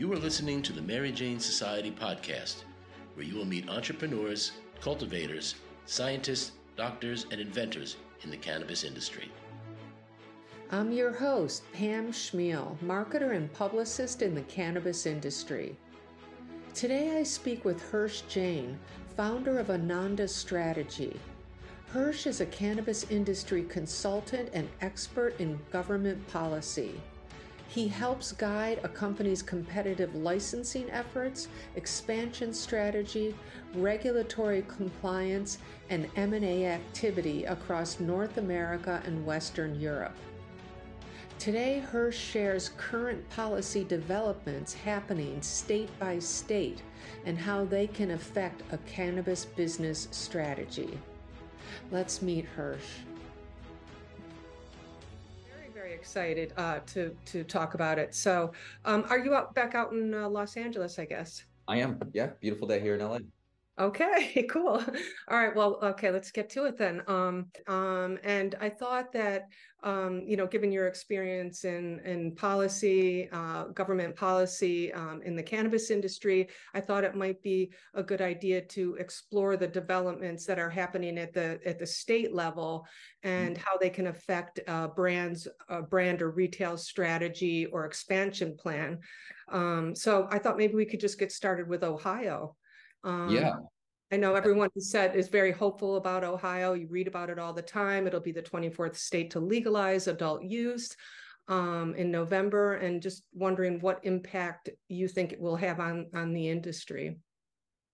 You are listening to the Mary Jane Society podcast, where you will meet entrepreneurs, cultivators, scientists, doctors, and inventors in the cannabis industry. I'm your host, Pam Chmiel, marketer and publicist in the cannabis industry. Today I speak with Hirsh Jain, founder of Ananda Strategy. Hirsh is a cannabis industry consultant and expert in government policy. He helps guide a company's competitive licensing efforts, expansion strategy, regulatory compliance, and M&A activity across North America and Western Europe. Today, Hirsh shares current policy developments happening state by state and how they can affect a cannabis business strategy. Let's meet Hirsh. Excited uh, to to talk about it. So, um, are you out back out in uh, Los Angeles? I guess. I am. Yeah, beautiful day here in LA. Okay, cool. All right. Well, okay, let's get to it then. Um, um, and I thought that, um, you know, given your experience in in policy, uh, government policy um, in the cannabis industry, I thought it might be a good idea to explore the developments that are happening at the at the state level and how they can affect uh, brands, uh, brand or retail strategy or expansion plan. Um, so I thought maybe we could just get started with Ohio. Um, yeah. I know everyone who said is very hopeful about Ohio. You read about it all the time. It'll be the 24th state to legalize adult use um, in November, and just wondering what impact you think it will have on on the industry.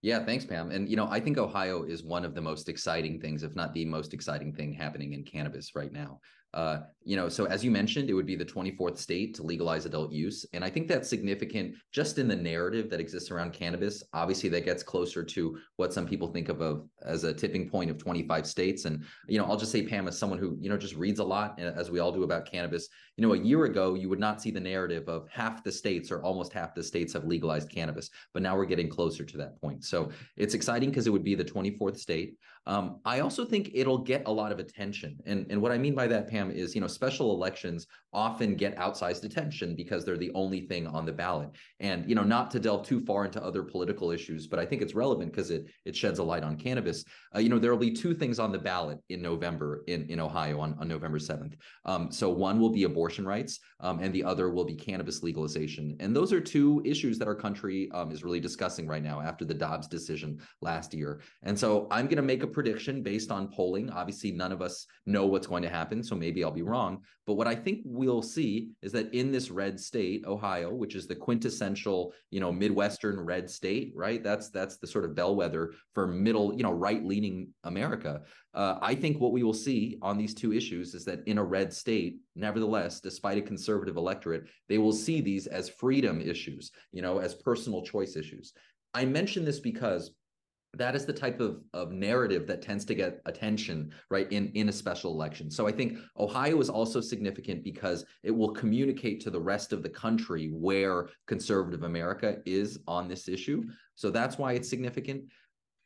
Yeah, thanks, Pam. And you know, I think Ohio is one of the most exciting things, if not the most exciting thing happening in cannabis right now. Uh, you know, so as you mentioned, it would be the 24th state to legalize adult use. And I think that's significant just in the narrative that exists around cannabis. Obviously, that gets closer to what some people think of, as a tipping point of 25 states. And, you know, I'll just say, Pam, as someone who, you know, just reads a lot, as we all do about cannabis, you know, a year ago, you would not see the narrative of half the states or almost half the states have legalized cannabis. But now we're getting closer to that point. So it's exciting because it would be the 24th state. Um, I also think it'll get a lot of attention. And, and what I mean by that, Pam, is, you know, special elections often get outsized attention because they're the only thing on the ballot. And, you know, not to delve too far into other political issues, but I think it's relevant because it it sheds a light on cannabis. Uh, you know, there will be two things on the ballot in November in, in Ohio on, on November 7th. Um, so one will be abortion rights, um, and the other will be cannabis legalization. And those are two issues that our country um, is really discussing right now after the Dobbs decision last year. And so I'm to make a prediction based on polling. Obviously, none of us know what's going to happen, so maybe I'll be wrong. But what I think we'll see is that in this red state, Ohio, which is the quintessential, you know, Midwestern red state, right? That's that's the sort of bellwether for middle, you know, right-leaning America. Uh, I think what we will see on these two issues is that in a red state, nevertheless, despite a conservative electorate, they will see these as freedom issues, you know, as personal choice issues. I mention this because that is the type of, of narrative that tends to get attention right in in a special election. So i think ohio is also significant because it will communicate to the rest of the country where conservative america is on this issue. So that's why it's significant.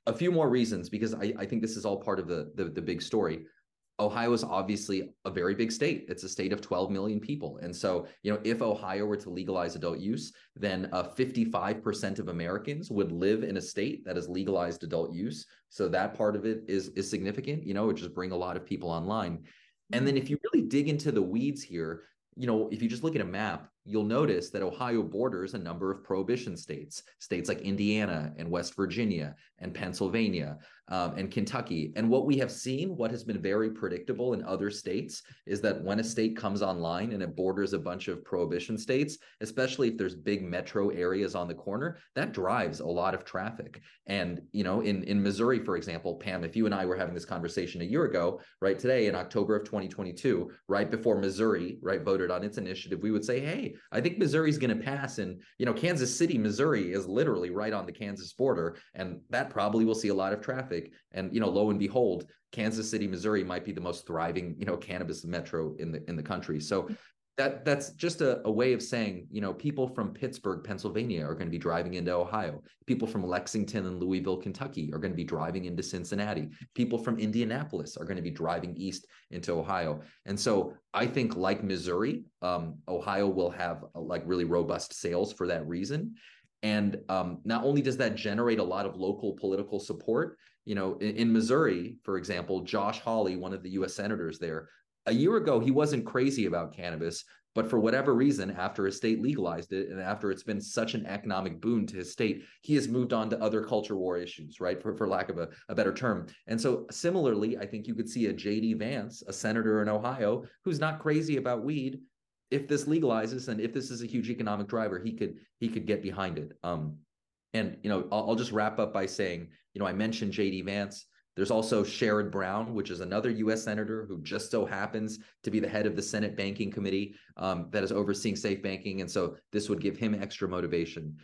A few more reasons because i, I think this is all part of the, the, the big story Ohio is obviously a very big state. It's a state of 12 million people. And so, you know, if Ohio were to legalize adult use, then uh, 55% of Americans would live in a state that has legalized adult use. So that part of it is is significant, you know, it just bring a lot of people online. And then if you really dig into the weeds here, you know, if you just look at a map, you'll notice that Ohio borders a number of prohibition states, states like Indiana and West Virginia and Pennsylvania um, and Kentucky. And what we have seen, what has been very predictable in other states, is that when a state comes online and it borders a bunch of prohibition states, especially if there's big metro areas on the corner, that drives a lot of traffic. And you know, in in Missouri, for example, Pam, if you and I were having this conversation a year ago, right today in October of 2022, right before Missouri, right voted on its initiative, we would say, hey, I think Missouri's going to pass, and you know, Kansas City, Missouri is literally right on the Kansas border, and that probably will see a lot of traffic traffic. And you know, lo and behold, Kansas City, Missouri might be the most thriving, you know, cannabis metro in the in the country. So that that's just a, a way of saying you know people from pittsburgh pennsylvania are going to be driving into ohio. People from lexington and louisville kentucky are going to be driving into cincinnati. People from indianapolis are going to be driving east into ohio. And so i think like missouri um, ohio will have a, like really robust sales for that reason. And um, not only does that generate a lot of local political support you know in, in missouri for example josh hawley one of the u.s senators there a year ago he wasn't crazy about cannabis but for whatever reason after his state legalized it and after it's been such an economic boon to his state he has moved on to other culture war issues right? For, for lack of a, a better term. And so similarly i think you could see a jd vance a senator in ohio who's not crazy about weed. If this legalizes and if this is a huge economic driver he could he could get behind it. Um and you know I'll, I'll just wrap up by saying you know i mentioned jd vance there's also Sherrod Brown, which is another U.S. senator who just so happens to be the head of the Senate Banking Committee um, that is overseeing safe banking, and so this would give him extra motivation.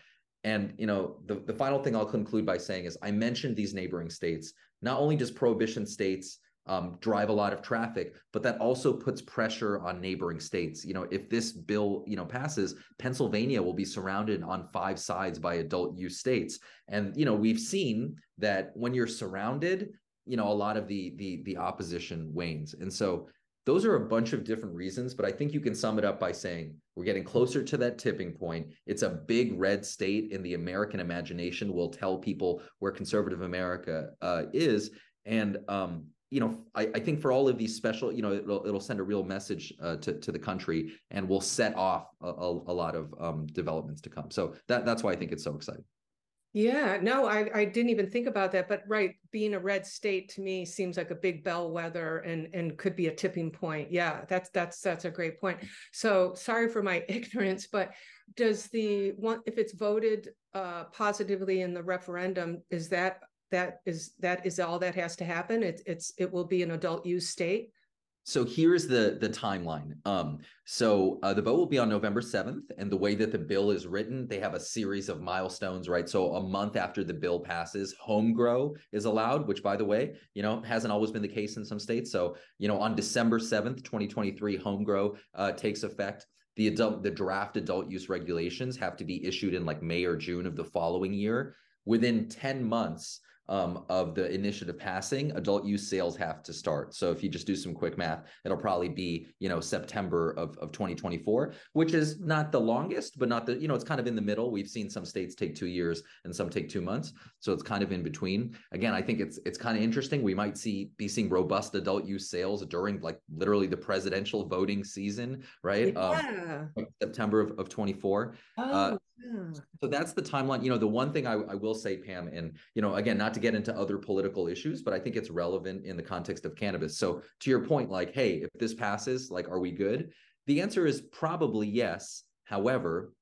And you know, the the final thing I'll conclude by saying is I mentioned these neighboring states. Not only does prohibition states um, drive a lot of traffic, but that also puts pressure on neighboring states. You know, if this bill, you know, passes, Pennsylvania will be surrounded on five sides by adult use states. And, you know, we've seen that when you're surrounded, you know a lot of the the the opposition wanes and so those are a bunch of different reasons but i think you can sum it up by saying we're getting closer to that tipping point it's a big red state in the american imagination will tell people where conservative america uh, is and um, you know I, I, think for all of these special you know it'll, it'll send a real message uh, to, to the country and will set off a, a, a lot of um, developments to come so that that's why i think it's so exciting yeah, no, I, I didn't even think about that. But right, being a red state to me seems like a big bellwether and and could be a tipping point. Yeah, that's that's that's a great point. So sorry for my ignorance, but does the one if it's voted uh, positively in the referendum, is that that is that is all that has to happen? It's it's it will be an adult use state so here's the the timeline. Um, so uh, the vote will be on November 7th, and the way that the bill is written, they have a series of milestones, right? So a month after the bill passes, home grow is allowed, which by the way, you know, hasn't always been the case in some states. So, you know, on December 7th, 2023, home grow uh, takes effect. The adult the draft adult use regulations have to be issued in like May or June of the following year. Within 10 months, um, of the initiative passing, adult use sales have to start. So if you just do some quick math, it'll probably be, you know, September of, of 2024, which is not the longest, but not the, you know, it's kind of in the middle. We've seen some states take two years and some take two months. So it's kind of in between. Again, I think it's it's kind of interesting. We might see be seeing robust adult use sales during like literally the presidential voting season, right? Yeah. Um, September of, of 24. Uh, oh. Uh, so that's the timeline. You know, the one thing I, I, will say, Pam, and you know, again, not to get into other political issues, but I think it's relevant in the context of cannabis. So to your point, like, hey, if this passes, like, are we good? The answer is probably yes. However,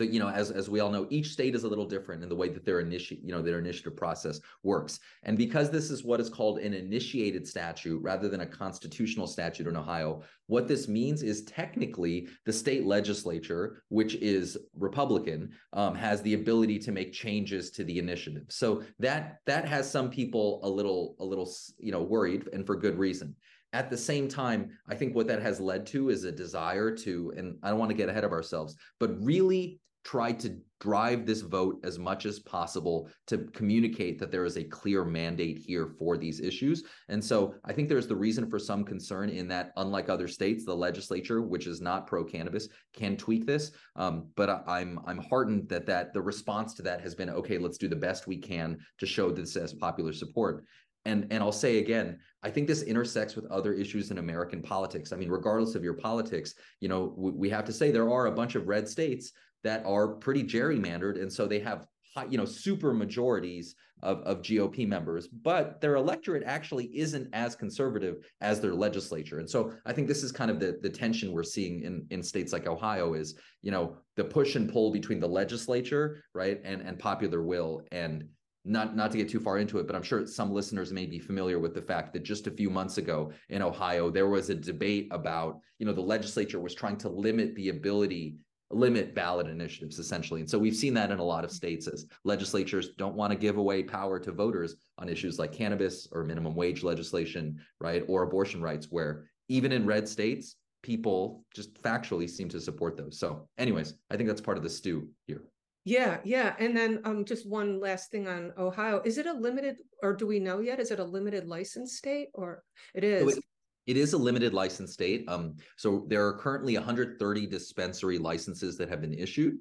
that you know as as we all know each state is a little different in the way that their initiate you know their initiative process works. And because this is what is called an initiated statute rather than a constitutional statute in ohio what this means is technically the state legislature which is republican um, has the ability to make changes to the initiative. So that that has some people a little a little you know worried and for good reason. At the same time, I think what that has led to is a desire to, and I don't want to get ahead of ourselves, but really try to drive this vote as much as possible to communicate that there is a clear mandate here for these issues. And so I think there's the reason for some concern in that, unlike other states, the legislature, which is not pro cannabis, can tweak this. Um, but I'm I'm heartened that that the response to that has been okay. Let's do the best we can to show this as popular support. And and I'll say again, I think this intersects with other issues in American politics. I mean, regardless of your politics, you know, we, we have to say there are a bunch of red states that are pretty gerrymandered, and so they have high, you know super majorities of, of GOP members, but their electorate actually isn't as conservative as their legislature. And so I think this is kind of the, the tension we're seeing in, in states like Ohio is, you know, the push and pull between the legislature, right, and, and popular will. And not not to get too far into it, but I'm sure some listeners may be familiar with the fact that just a few months ago in Ohio, there was a debate about, you know, the legislature was trying to limit the ability limit ballot initiatives essentially. And so we've seen that in a lot of states as legislatures don't want to give away power to voters on issues like cannabis or minimum wage legislation, right? Or abortion rights, where even in red states, people just factually seem to support those. So, anyways, I think that's part of the stew here. Yeah, yeah. And then um just one last thing on Ohio. Is it a limited or do we know yet? Is it a limited license state or it is? So it, it is a limited license state. Um, so there are currently 130 dispensary licenses that have been issued.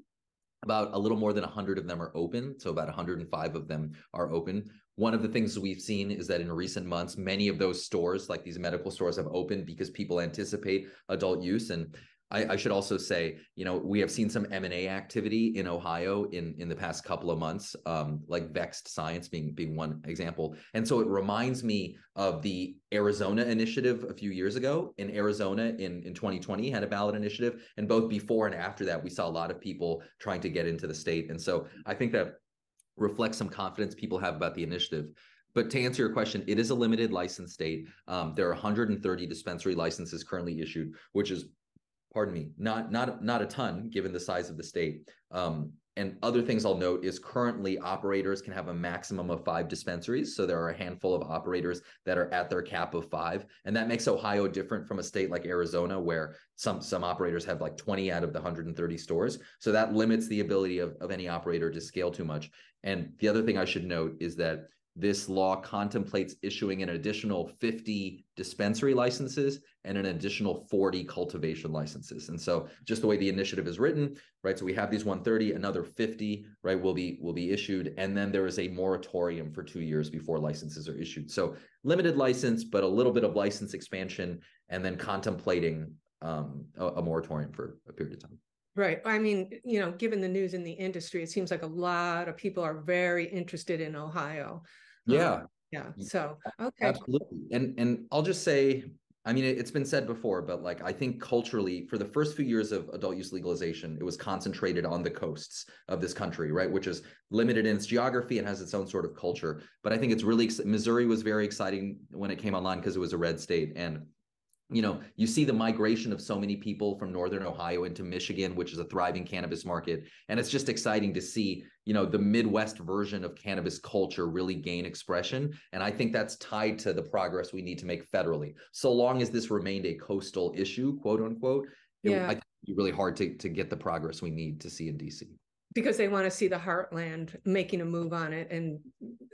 About a little more than 100 of them are open. So about 105 of them are open. One of the things we've seen is that in recent months, many of those stores, like these medical stores, have opened because people anticipate adult use. And I, I, should also say, you know, we have seen some M and A activity in Ohio in in the past couple of months, um, like Vext Science being being one example. And so it reminds me of the Arizona initiative a few years ago. In Arizona, in in 2020, had a ballot initiative, and both before and after that, we saw a lot of people trying to get into the state. And so I think that reflects some confidence people have about the initiative. But to answer your question, it is a limited license state. Um, there are 130 dispensary licenses currently issued, which is pardon me, not not not a ton given the size of the state. Um, and other things I'll note is currently operators can have a maximum of five dispensaries. So there are a handful of operators that are at their cap of five. And that makes Ohio different from a state like Arizona, where some some operators have like 20 out of the 130 stores. So that limits the ability of, of any operator to scale too much. And the other thing I should note is that this law contemplates issuing an additional 50 dispensary licenses and an additional 40 cultivation licenses. And so just the way the initiative is written, right? So we have these 130, another 50, right, will be will be issued and then there is a moratorium for 2 years before licenses are issued. So limited license but a little bit of license expansion and then contemplating um, a, a moratorium for a period of time. Right. I mean, you know, given the news in the industry, it seems like a lot of people are very interested in Ohio. Yeah. Um, yeah. So, okay. Absolutely. And and I'll just say, I mean, it's been said before, but like I think culturally, for the first few years of adult use legalization, it was concentrated on the coasts of this country, right? Which is limited in its geography and has its own sort of culture. But I think it's really Missouri was very exciting when it came online because it was a red state, and you know, you see the migration of so many people from northern Ohio into Michigan, which is a thriving cannabis market, and it's just exciting to see, you know, the Midwest version of cannabis culture really gain expression. And I think that's tied to the progress we need to make federally. So long as this remained a coastal issue, quote unquote, it, yeah. I think it'd be really hard to to get the progress we need to see in DC because they want to see the heartland making a move on it and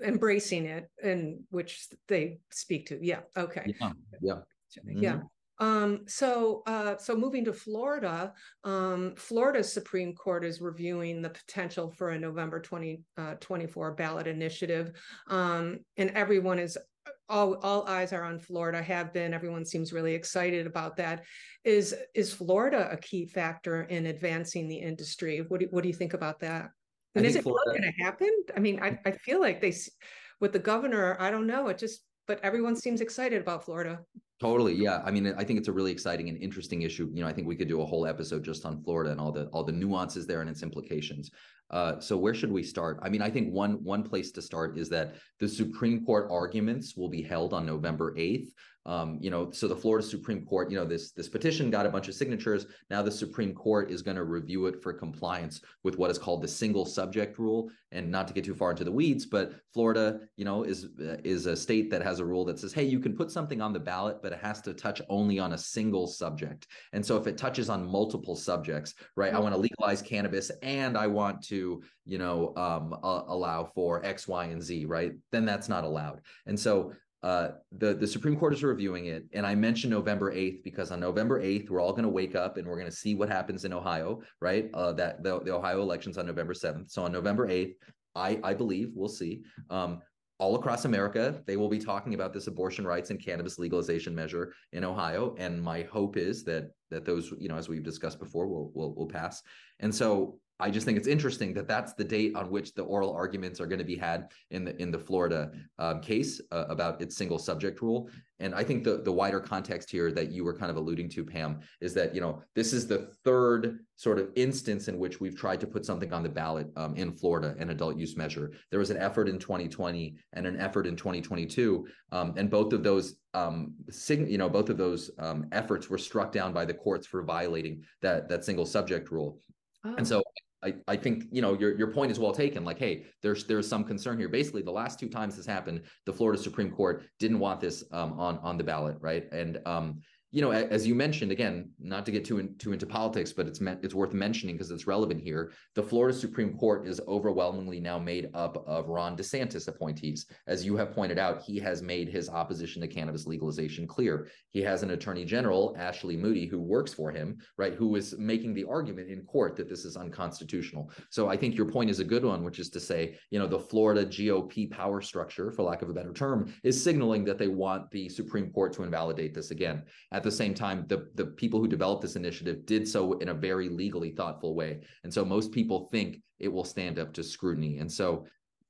embracing it and which they speak to yeah okay yeah, yeah. Mm-hmm. Yeah. Um, so, uh, so moving to Florida, um, Florida's Supreme Court is reviewing the potential for a November 2024 20, uh, ballot initiative. Um, and everyone is, all, all eyes are on Florida, have been. Everyone seems really excited about that. Is, is Florida a key factor in advancing the industry? What do, what do you think about that? And is it going to happen? I mean, I, I feel like they, with the governor, I don't know, it just, but everyone seems excited about Florida. Totally. Yeah. I mean, I think it's a really exciting and interesting issue. You know, I think we could do a whole episode just on Florida and all the all the nuances there and its implications. Uh, so where should we start? I mean, I think one one place to start is that the Supreme Court arguments will be held on November 8th. Um, you know, so the Florida Supreme Court, you know, this this petition got a bunch of signatures. Now the Supreme Court is going to review it for compliance with what is called the single subject rule. And not to get too far into the weeds, but Florida, you know, is is a state that has a rule that says, hey, you can put something on the ballot, but it has to touch only on a single subject. And so if it touches on multiple subjects, right, mm-hmm. I want to legalize cannabis and I want to, you know, um, uh, allow for X, Y, and Z, right? Then that's not allowed. And so uh, the the Supreme Court is reviewing it, and I mentioned November eighth because on November eighth we're all going to wake up and we're going to see what happens in Ohio, right? Uh, that the, the Ohio elections on November seventh. So on November eighth, I I believe we'll see. Um, all across America, they will be talking about this abortion rights and cannabis legalization measure in Ohio, and my hope is that that those, you know, as we've discussed before, will will will pass. And so I just think it's interesting that that's the date on which the oral arguments are going to be had in the in the Florida um, case uh, about its single subject rule. And I think the the wider context here that you were kind of alluding to, Pam, is that you know this is the third sort of instance in which we've tried to put something on the ballot um, in Florida, an adult use measure. There was an effort in 2020 and an effort in 2022, um, and both of those um, sig- you know both of those um, efforts were struck down by the courts for violating that that single subject rule. Oh. And so I, I think you know your your point is well taken. Like, hey, there's there's some concern here. Basically, the last two times this happened, the Florida Supreme Court didn't want this um, on on the ballot, right? And um, you know, as you mentioned, again, not to get too in, too into politics, but it's it's worth mentioning because it's relevant here. The Florida Supreme Court is overwhelmingly now made up of Ron DeSantis appointees. As you have pointed out, he has made his opposition to cannabis legalization clear. He has an Attorney General, Ashley Moody, who works for him, right, who is making the argument in court that this is unconstitutional. So I think your point is a good one, which is to say, you know, the Florida GOP power structure, for lack of a better term, is signaling that they want the Supreme Court to invalidate this again. At the same time, the, the people who developed this initiative did so in a very legally thoughtful way. And so most people think it will stand up to scrutiny. And so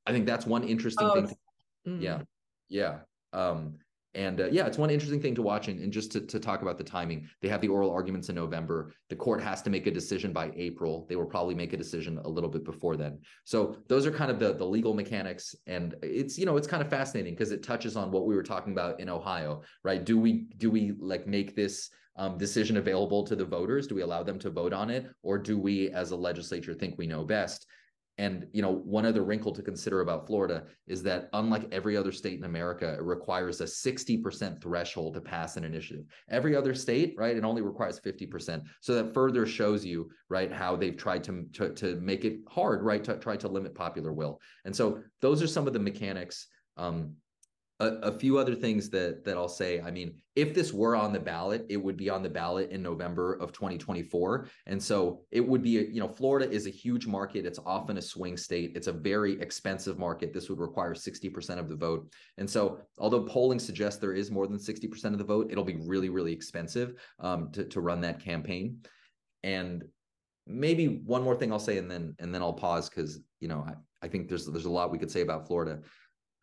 I think that's one interesting oh, thing. Mm-hmm. Yeah. Yeah. Um, and uh, yeah, it's one interesting thing to watch. And, and just to, to talk about the timing, they have the oral arguments in November. The court has to make a decision by April. They will probably make a decision a little bit before then. So those are kind of the, the legal mechanics. And it's, you know, it's kind of fascinating because it touches on what we were talking about in Ohio, right? Do we, do we like make this um, decision available to the voters? Do we allow them to vote on it? Or do we as a legislature think we know best? And you know, one other wrinkle to consider about Florida is that unlike every other state in America, it requires a 60% threshold to pass an initiative. Every other state, right, it only requires 50%. So that further shows you, right, how they've tried to to, to make it hard, right, to try to limit popular will. And so those are some of the mechanics. Um, a, a, few other things that that I'll say. I mean, if this were on the ballot, it would be on the ballot in November of 2024, and so it would be. You know, Florida is a huge market. It's often a swing state. It's a very expensive market. This would require 60% of the vote, and so although polling suggests there is more than 60% of the vote, it'll be really really expensive um, to to run that campaign. And maybe one more thing I'll say, and then and then I'll pause because you know I, I think there's there's a lot we could say about Florida.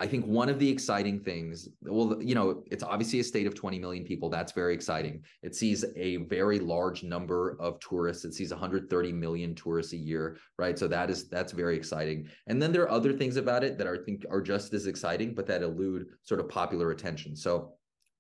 I think one of the exciting things, well, you know, it's obviously a state of 20 million people. That's very exciting. It sees a very large number of tourists. It sees 130 million tourists a year, right? So that is that's very exciting. And then there are other things about it that I think are just as exciting, but that elude sort of popular attention. So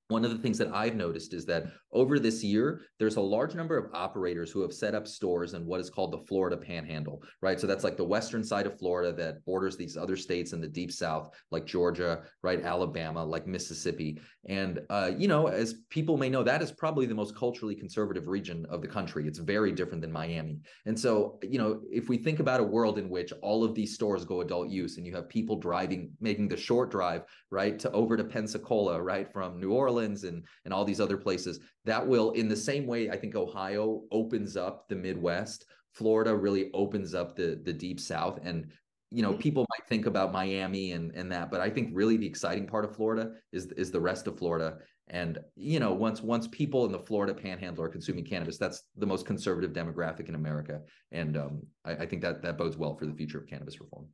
one of the things that I've noticed is that over this year, there's a large number of operators who have set up stores in what is called the Florida Panhandle, right? So that's like the western side of Florida that borders these other states in the deep south, like Georgia, right? Alabama, like Mississippi. And, uh, you know, as people may know, that is probably the most culturally conservative region of the country. It's very different than Miami. And so, you know, if we think about a world in which all of these stores go adult use and you have people driving, making the short drive, right, to over to Pensacola, right, from New Orleans and and all these other places. That will, in the same way, I think Ohio opens up the Midwest. Florida really opens up the the deep South, and you know mm-hmm. people might think about Miami and and that, but I think really the exciting part of Florida is is the rest of Florida. And you know, once once people in the Florida Panhandle are consuming cannabis, that's the most conservative demographic in America, and um, I, I think that that bodes well for the future of cannabis reform.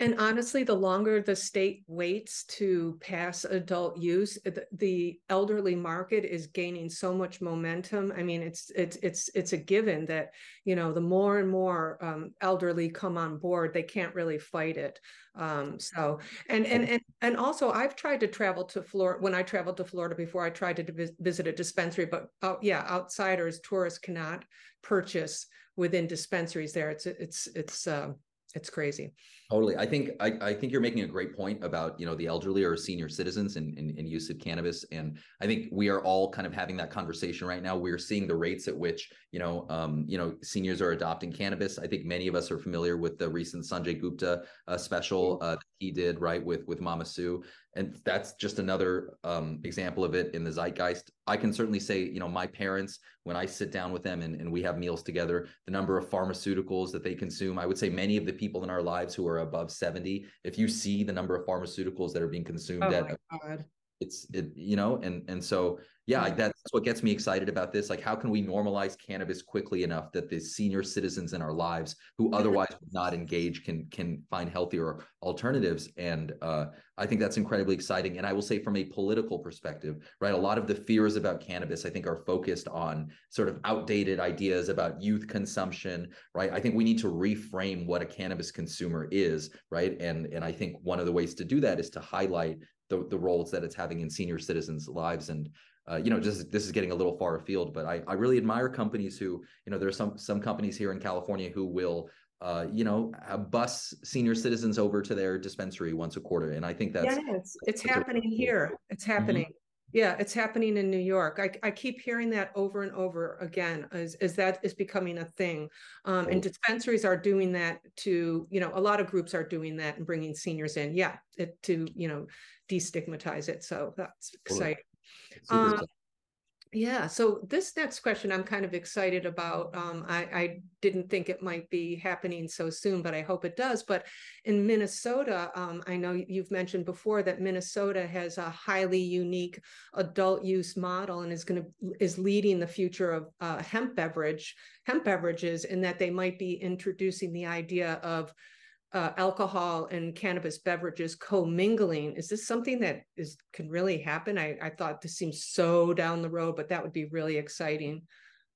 And honestly, the longer the state waits to pass adult use, the elderly market is gaining so much momentum. I mean, it's it's it's it's a given that you know the more and more um, elderly come on board, they can't really fight it. Um, so and and and and also, I've tried to travel to Florida. When I traveled to Florida before, I tried to visit a dispensary, but uh, yeah, outsiders, tourists cannot purchase within dispensaries there. It's it's it's. Uh, it's crazy totally. I think I, I think you're making a great point about you know the elderly or senior citizens and in, in, in, use of cannabis and i think we are all kind of having that conversation right now. We're seeing the rates at which you know um, you know seniors are adopting cannabis. I think many of us are familiar with the recent sanjay gupta uh, special uh, he did right with with mama sue and that's just another um, example of it in the zeitgeist. I can certainly say you know my parents when i sit down with them and, and we have meals together the number of pharmaceuticals that they consume i would say many of the people in our lives who are above 70 if you see the number of pharmaceuticals that are being consumed oh at it's it you know and and so yeah that's what gets me excited about this. Like how can we normalize cannabis quickly enough that the senior citizens in our lives who otherwise would not engage can can find healthier alternatives? And uh, i think that's incredibly exciting. And i will say from a political perspective right a lot of the fears about cannabis i think are focused on sort of outdated ideas about youth consumption right? I think we need to reframe what a cannabis consumer is right? And and i think one of the ways to do that is to highlight the, the roles that it's having in senior citizens' lives. And uh, you know, just this is getting a little far afield, but I, I really admire companies who, you know, there are some some companies here in California who will uh, you know, bus senior citizens over to their dispensary once a quarter. And I think that's yes, it's happening here. It's mm-hmm. Yeah, it's happening in New York. I, I keep hearing that over and over again as, as that is becoming a thing. Um, and dispensaries are doing that to, you know, a lot of groups are doing that and bringing seniors in. Yeah, it, to, you know, destigmatize it. So that's exciting. Um, yeah. So this next question, I'm kind of excited about. Um, I, I, didn't think it might be happening so soon, but I hope it does. But in Minnesota, um, I know you've mentioned before that Minnesota has a highly unique adult use model and is going to is leading the future of uh, hemp beverage hemp beverages, in that they might be introducing the idea of uh, alcohol and cannabis beverages commingling. Is this something that is can really happen? I, I thought this seems so down the road, but that would be really exciting.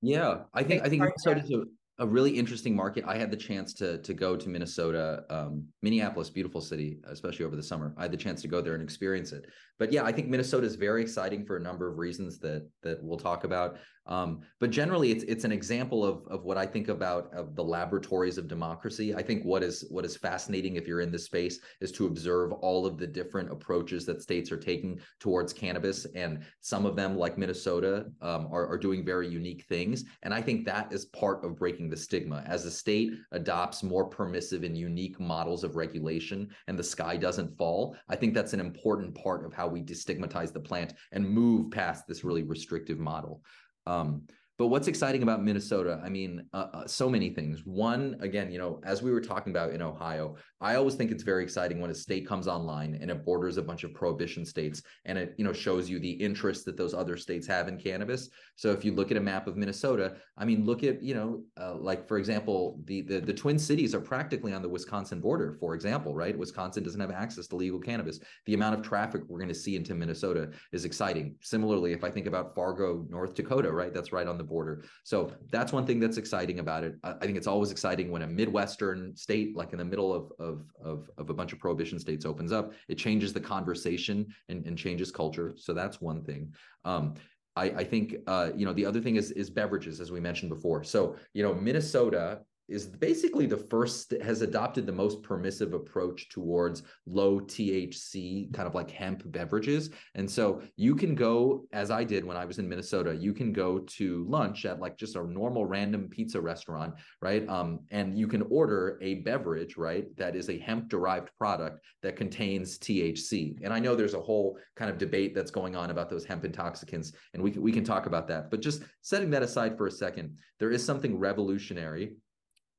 Yeah, I think I think Minnesota's a, a really interesting market. I had the chance to to go to Minnesota, um, Minneapolis, beautiful city, especially over the summer. I had the chance to go there and experience it. But yeah, I think Minnesota is very exciting for a number of reasons that that we'll talk about. Um, but generally, it's it's an example of of what I think about of the laboratories of democracy. I think what is what is fascinating if you're in this space is to observe all of the different approaches that states are taking towards cannabis, and some of them, like Minnesota, um, are are doing very unique things. And I think that is part of breaking the stigma. As a state adopts more permissive and unique models of regulation, and the sky doesn't fall, I think that's an important part of how we destigmatize the plant and move past this really restrictive model. Um, but what's exciting about Minnesota? I mean, uh, uh, so many things. One, again, you know, as we were talking about in Ohio, I always think it's very exciting when a state comes online and it borders a bunch of prohibition states, and it, you know, shows you the interest that those other states have in cannabis. So if you look at a map of Minnesota, I mean, look at, you know, uh, like for example, the, the the Twin Cities are practically on the Wisconsin border. For example, right? Wisconsin doesn't have access to legal cannabis. The amount of traffic we're going to see into Minnesota is exciting. Similarly, if I think about Fargo, North Dakota, right, that's right on the border. So that's one thing that's exciting about it. I think it's always exciting when a Midwestern state, like in the middle of, of, of, of a bunch of prohibition states, opens up. It changes the conversation and, and changes culture. So that's one thing. Um, I, I, think uh, you know the other thing is is beverages, as we mentioned before. So you know Minnesota is basically the first has adopted the most permissive approach towards low THC kind of like hemp beverages. And so you can go as I did when I was in Minnesota, you can go to lunch at like just a normal random pizza restaurant, right? Um, and you can order a beverage, right, that is a hemp derived product that contains THC. And I know there's a whole kind of debate that's going on about those hemp intoxicants and we can, we can talk about that. But just setting that aside for a second, there is something revolutionary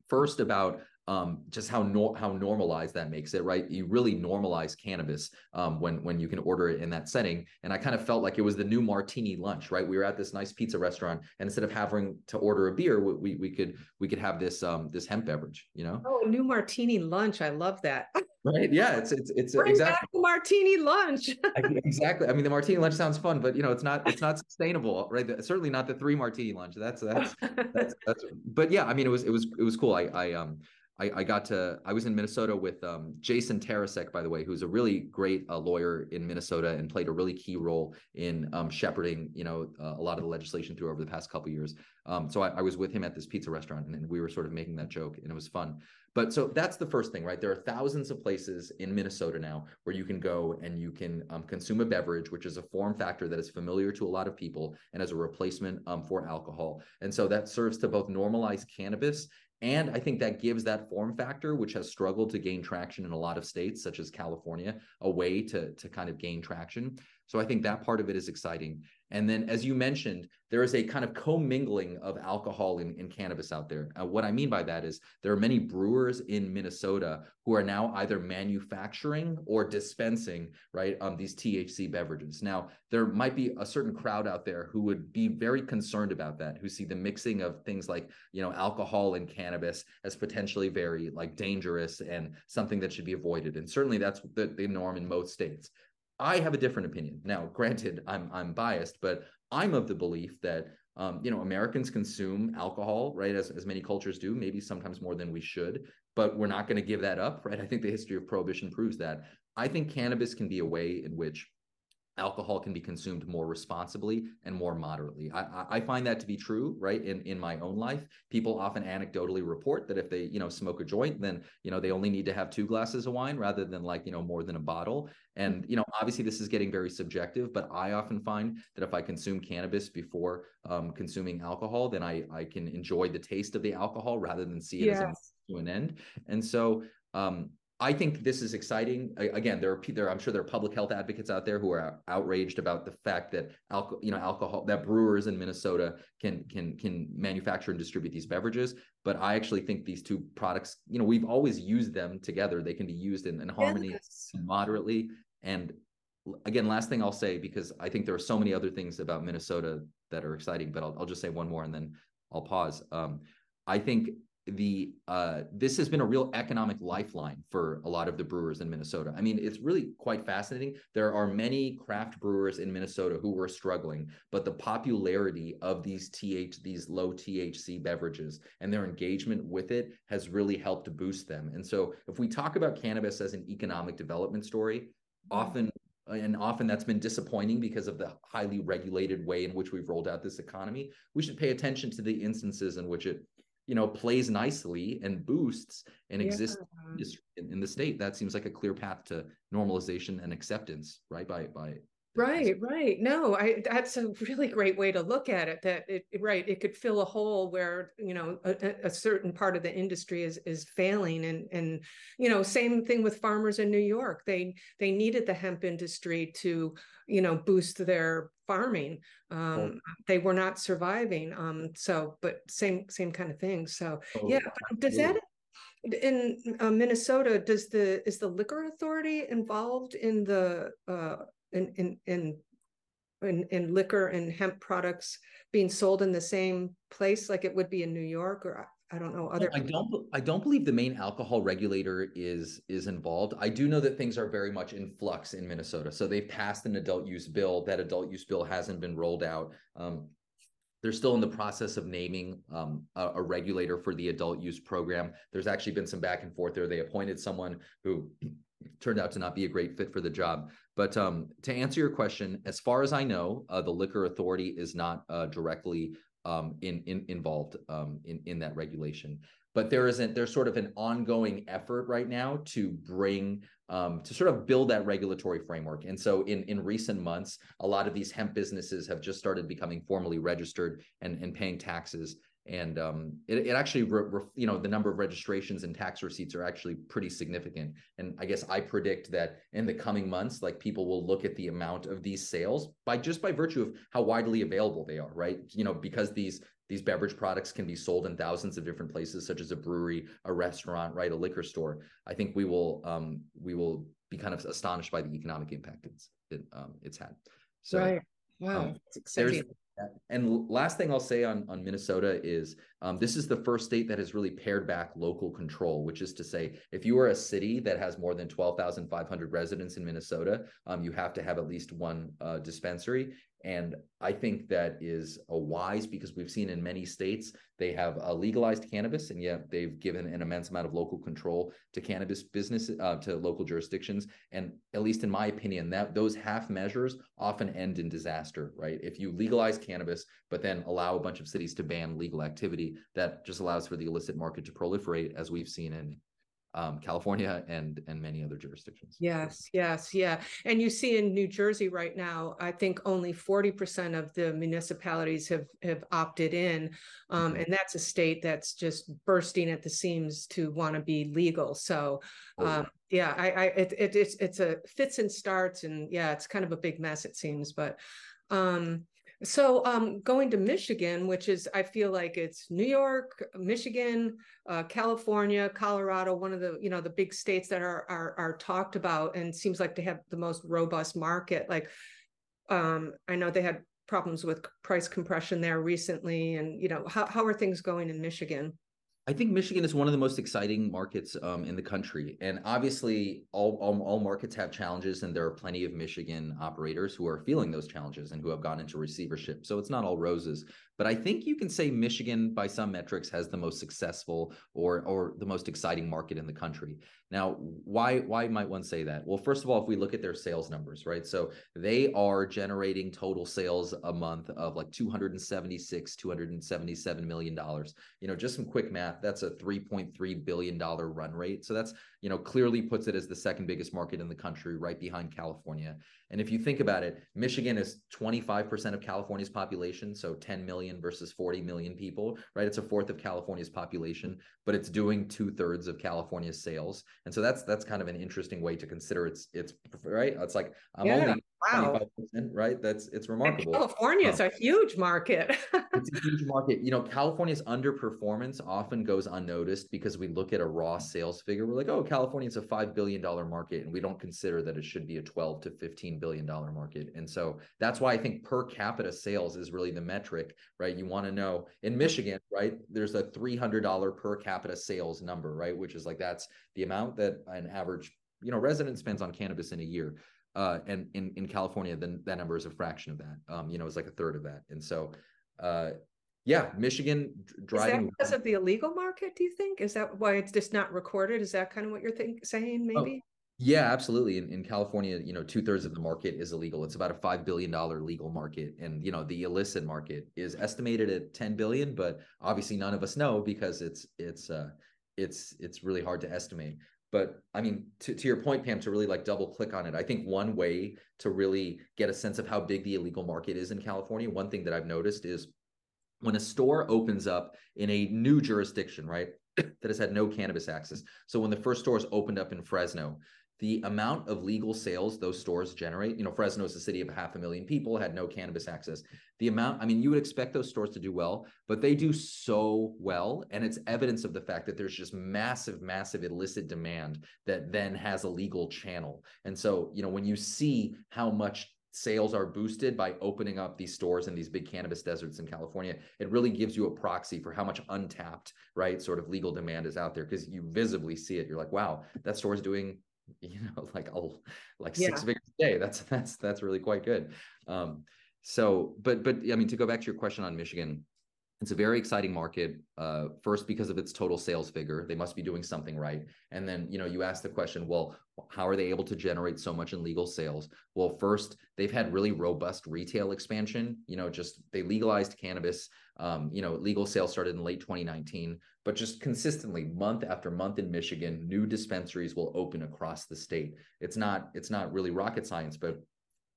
First, about um, just how nor- how normalized that makes it, right? You really normalize cannabis um, when when you can order it in that setting. And I kind of felt like it was the new martini lunch, right? We were at this nice pizza restaurant, and instead of having to order a beer, we we could we could have this um this hemp beverage, you know? Oh, new martini lunch! I love that. right? Yeah, it's it's it's Bring exactly martini lunch. exactly. I mean, the martini lunch sounds fun, but you know, it's not it's not sustainable, right? Certainly not the three martini lunch. That's that's that's, that's but yeah, I mean, it was it was it was cool. I I um I, I, got to I was in Minnesota with um, Jason Tarasek, by the way, who's a really great uh, lawyer in Minnesota and played a really key role in um, shepherding, you know, uh, a lot of the legislation through over the past couple years. Um, so I, I, was with him at this pizza restaurant, and, and, we were sort of making that joke, and it was fun. But so that's the first thing, right? There are thousands of places in Minnesota now where you can go and you can um, consume a beverage, which is a form factor that is familiar to a lot of people and as a replacement um, for alcohol. And so that serves to both normalize cannabis and I think that gives that form factor, which has struggled to gain traction in a lot of states, such as California, a way to, to kind of gain traction. So I think that part of it is exciting. And then, as you mentioned, there is a kind of commingling of alcohol and, and cannabis out there. Uh, what I mean by that is there are many brewers in Minnesota who are now either manufacturing or dispensing, right, um, these THC beverages. Now, there might be a certain crowd out there who would be very concerned about that, who see the mixing of things like, you know, alcohol and cannabis as potentially very like dangerous and something that should be avoided. And certainly that's the, the norm in most states. I have a different opinion. Now, granted, I'm I'm biased, but I'm of the belief that um, you know Americans consume alcohol, right, as as many cultures do, maybe sometimes more than we should, but we're not going to give that up, right? I think the history of prohibition proves that. I think cannabis can be a way in which alcohol can be consumed more responsibly and more moderately. I, I find that to be true, right? In in my own life, people often anecdotally report that if they you know smoke a joint, then you know they only need to have two glasses of wine rather than like you know more than a bottle. And you know obviously this is getting very subjective, but I often find that if I consume cannabis before um, consuming alcohol, then I I can enjoy the taste of the alcohol rather than see it yes. as a to an end. And so um, I think this is exciting. Again, there are there. I'm sure there are public health advocates out there who are outraged about the fact that alcohol, you know, alcohol that brewers in Minnesota can can can manufacture and distribute these beverages. But I actually think these two products, you know, we've always used them together. They can be used in, in harmony yes. moderately. And again, last thing I'll say because I think there are so many other things about Minnesota that are exciting. But I'll, I'll just say one more and then I'll pause. Um, I think the uh, this has been a real economic lifeline for a lot of the brewers in Minnesota. I mean, it's really quite fascinating. There are many craft brewers in Minnesota who were struggling, but the popularity of these TH these low THC beverages and their engagement with it has really helped boost them. And so, if we talk about cannabis as an economic development story, often and often that's been disappointing because of the highly regulated way in which we've rolled out this economy. We should pay attention to the instances in which it you know plays nicely and boosts an yeah. existing industry in, in, the state that seems like a clear path to normalization and acceptance right by by right right. No i that's a really great way to look at it that it right it could fill a hole where you know a, a, certain part of the industry is is failing and and you know same thing with farmers in new york. They they needed the hemp industry to you know boost their farming um oh. they were not surviving um so but same same kind of thing so oh, yeah does that in uh, minnesota does the is the liquor authority involved in the uh in in in in, in liquor and hemp products being sold in the same place like it would be in new york or I don't know other. I don't. I don't believe the main alcohol regulator is is involved. I do know that things are very much in flux in Minnesota. So they've passed an adult use bill. That adult use bill hasn't been rolled out. Um, they're still in the process of naming um, a, a, regulator for the adult use program. There's actually been some back and forth there. They appointed someone who turned out to not be a great fit for the job. But um, to answer your question, as far as I know, uh, the liquor authority is not uh, directly um, in, in, involved um, in, in that regulation. But there isn't, there's sort of an ongoing effort right now to bring, um, to sort of build that regulatory framework. And so in, in recent months, a lot of these hemp businesses have just started becoming formally registered and, and paying taxes and um, it, it actually re, re, you know the number of registrations and tax receipts are actually pretty significant. And i guess i predict that in the coming months like people will look at the amount of these sales by just by virtue of how widely available they are right? You know because these these beverage products can be sold in thousands of different places such as a brewery a restaurant right a liquor store. I think we will um, we will be kind of astonished by the economic impact it's it, um, it's had. So right. Wow. um, there's and last thing I'll say on, on Minnesota is um, this is the first state that has really pared back local control, which is to say, if you are a city that has more than 12,500 residents in Minnesota, um, you have to have at least one uh, dispensary. And I think that is a wise because we've seen in many states they have uh, legalized cannabis, and yet they've given an immense amount of local control to cannabis business uh, to local jurisdictions. And at least in my opinion, that those half measures often end in disaster. Right? If you legalize cannabis, but then allow a bunch of cities to ban legal activity, that just allows for the illicit market to proliferate, as we've seen in um, California and and many other jurisdictions. Yes, yes, yeah. And you see in New Jersey right now, I think only forty percent of the municipalities have have opted in, um, mm-hmm. and that's a state that's just bursting at the seams to want to be legal. So, oh, um, yeah, I, I it, it, it's it's a fits and starts, and yeah, it's kind of a big mess it seems, but. Um, so um, going to Michigan, which is I feel like it's New York, Michigan, uh, California, Colorado, one of the you know the big states that are are, are talked about and seems like they have the most robust market. Like um, I know they had problems with price compression there recently, and you know how how are things going in Michigan? I think Michigan is one of the most exciting markets um, in the country, and obviously, all, all, all markets have challenges, and there are plenty of Michigan operators who are feeling those challenges and who have gone into receivership. So it's not all roses. But I think you can say Michigan, by some metrics, has the most successful or or the most exciting market in the country. Now, why why might one say that? Well, first of all, if we look at their sales numbers, right? So they are generating total sales a month of like 276, 277 million dollars. You know, just some quick math, that's a 3.3 billion dollar run rate. So that's, you know, clearly puts it as the second biggest market in the country, right behind California. And if you think about it, Michigan is 25% of California's population, so 10 million versus 40 million people, right? It's a fourth of California's population, but it's doing two thirds of California's sales. And so that's that's kind of an interesting way to consider it's it's right. It's like I'm yeah. only wow. 25%, right? That's it's remarkable. California is um, a huge market. it's a huge market. You know, California's underperformance often goes unnoticed because we look at a raw sales figure. We're like, oh, California's a five billion dollar market, and we don't consider that it should be a 12 to 15 billion dollar market. And so that's why I think per capita sales is really the metric, right? You want to know in Michigan, right? There's a $300 per capita sales number, right? Which is like that's the amount that an average you know resident spends on cannabis in a year uh, and in in California, then that number is a fraction of that. Um, you know, it's like a third of that. And so, uh, yeah, Michigan driving is because of the illegal market. Do you think is that why it's just not recorded? Is that kind of what you're think, saying? Oh, maybe. Oh, yeah, absolutely. In, in California, you know, two thirds of the market is illegal. It's about a five billion dollar legal market, and you know, the illicit market is estimated at ten billion. But obviously, none of us know because it's it's uh, it's it's really hard to estimate but i mean to, to your point pam to really like double click on it i think one way to really get a sense of how big the illegal market is in california one thing that i've noticed is when a store opens up in a new jurisdiction right that has had no cannabis access. So when the first stores opened up in fresno the amount of legal sales those stores generate, you know, Fresno is a city of half a million people, had no cannabis access. The amount, I mean, you would expect those stores to do well, but they do so well. And it's evidence of the fact that there's just massive, massive illicit demand that then has a legal channel. And so, you know, when you see how much sales are boosted by opening up these stores in these big cannabis deserts in California, it really gives you a proxy for how much untapped, right, sort of legal demand is out there because you visibly see it. You're like, wow, that store is doing you know like a like yeah. six figures a day that's that's that's really quite good um so but but i mean to go back to your question on michigan it's a very exciting market uh, first because of its total sales figure. They must be doing something right. And then you know you ask the question well how are they able to generate so much in legal sales? Well first they've had really robust retail expansion. You know just they legalized cannabis. Um, you know legal sales started in late 2019 but just consistently month after month in michigan new dispensaries will open across the state. It's not it's not really rocket science but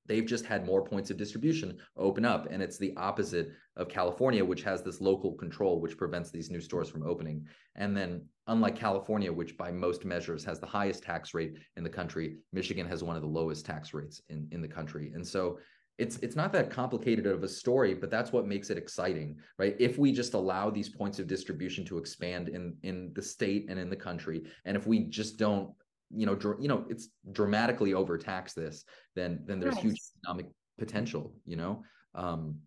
they've just had more points of distribution open up. And it's the opposite of california which has this local control which prevents these new stores from opening. And then unlike california which by most measures has the highest tax rate in the country michigan has one of the lowest tax rates in, in the country. And so it's it's not that complicated of a story but that's what makes it exciting right? If we just allow these points of distribution to expand in in the state and in the country and if we just don't you know, dr- you know, it's dramatically overtax this, then then there's huge economic potential, you know. Um,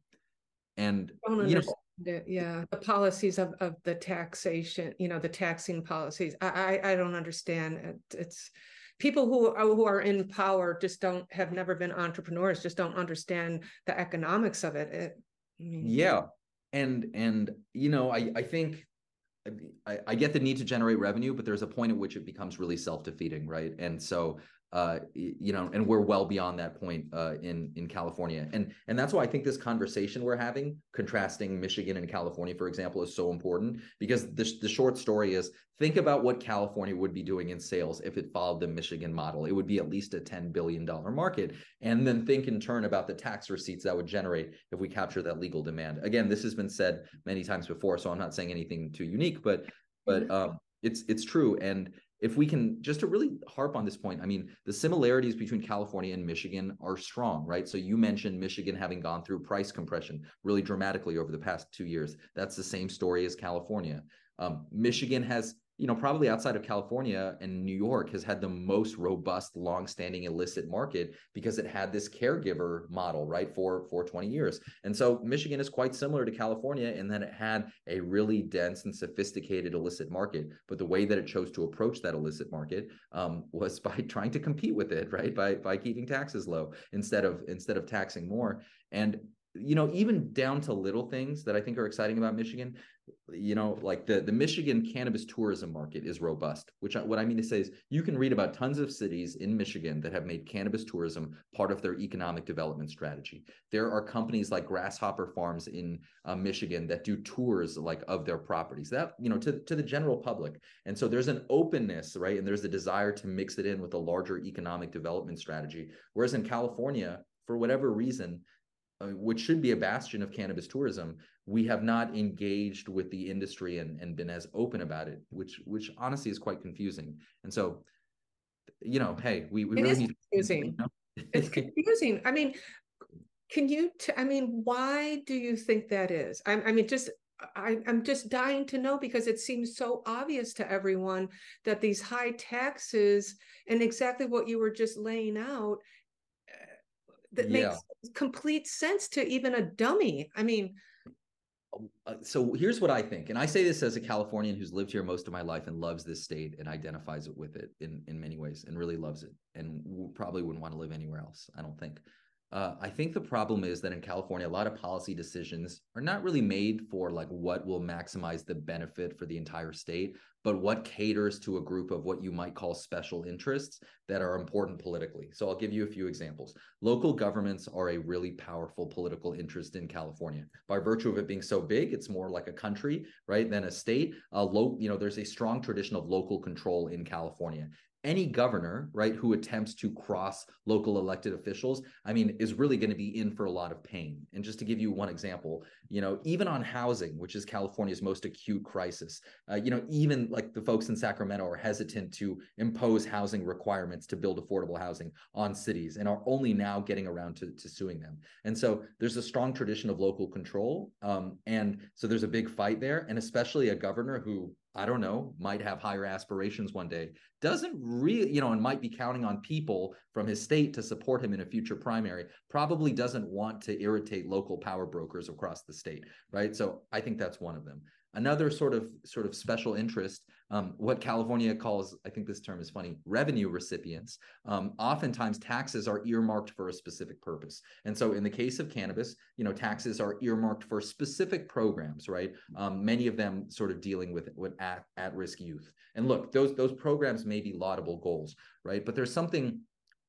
and you know, it. yeah, the policies of of the taxation, you know, the taxing policies. I I, I don't understand. It, it's people who are, who are in power just don't have never been entrepreneurs, just don't understand the economics of it. it I mean, yeah, and and you know, I I think I, I, get the need to generate revenue, but there's a point at which it becomes really self-defeating, right? And so uh, you know, and we're well beyond that point uh, in in California, and and that's why I think this conversation we're having, contrasting Michigan and California, for example, is so important because the the short story is think about what California would be doing in sales if it followed the Michigan model. It would be at least a ten billion dollar market, and then think in turn about the tax receipts that would generate if we capture that legal demand. Again, this has been said many times before, so I'm not saying anything too unique, but but mm-hmm. um, it's it's true and if we can just to really harp on this point, I mean, the similarities between California and Michigan are strong, right? So you mentioned Michigan having gone through price compression really dramatically over the past two years. That's the same story as California. Um, Michigan has you know, probably outside of California and New York has had the most robust, long-standing illicit market because it had this caregiver model, right, for for 20 years. And so Michigan is quite similar to California in that it had a really dense and sophisticated illicit market. But the way that it chose to approach that illicit market um, was by trying to compete with it, right, by by keeping taxes low instead of instead of taxing more. And you know, even down to little things that I think are exciting about Michigan, you know, like the the Michigan cannabis tourism market is robust. Which I, what I mean to say is, you can read about tons of cities in Michigan that have made cannabis tourism part of their economic development strategy. There are companies like Grasshopper Farms in uh, Michigan that do tours like of their properties that you know to to the general public. And so there's an openness, right? And there's a desire to mix it in with a larger economic development strategy. Whereas in California, for whatever reason, uh, which should be a bastion of cannabis tourism, we have not engaged with the industry and, and been as open about it, which which honestly is quite confusing. And so, you know, hey, we, we it really is need confusing. To, you know? it's confusing. I mean, can you? T- I mean, why do you think that is? I, I mean, just I, am just dying to know because it seems so obvious to everyone that these high taxes and exactly what you were just laying out that yeah. makes complete sense to even a dummy. I mean, uh, Uh, so here's what I think, and I say this as a Californian who's lived here most of my life and loves this state and identifies it with it in in many ways and really loves it and probably wouldn't want to live anywhere else. I don't think. Uh, I think the problem is that in California, a lot of policy decisions are not really made for like what will maximize the benefit for the entire state, but what caters to a group of what you might call special interests that are important politically. So I'll give you a few examples. Local governments are a really powerful political interest in California. By virtue of it being so big, it's more like a country, right, than a state. Uh, low, you know, there's a strong tradition of local control in California any governor, right, who attempts to cross local elected officials, I mean, is really going to be in for a lot of pain. And just to give you one example, you know, even on housing, which is California's most acute crisis, uh, you know, even like the folks in Sacramento are hesitant to impose housing requirements to build affordable housing on cities and are only now getting around to, to suing them. And so there's a strong tradition of local control. Um, and so there's a big fight there, and especially a governor who I don't know, might have higher aspirations one day, doesn't really, you know, and might be counting on people from his state to support him in a future primary, probably doesn't want to irritate local power brokers across the state, right? So I think that's one of them. Another sort of sort of special interest, um, what California calls, I think this term is funny, revenue recipients. Um, oftentimes, taxes are earmarked for a specific purpose, and so in the case of cannabis, you know, taxes are earmarked for specific programs, right? Um, many of them sort of dealing with with at at risk youth. And look, those those programs may be laudable goals, right? But there's something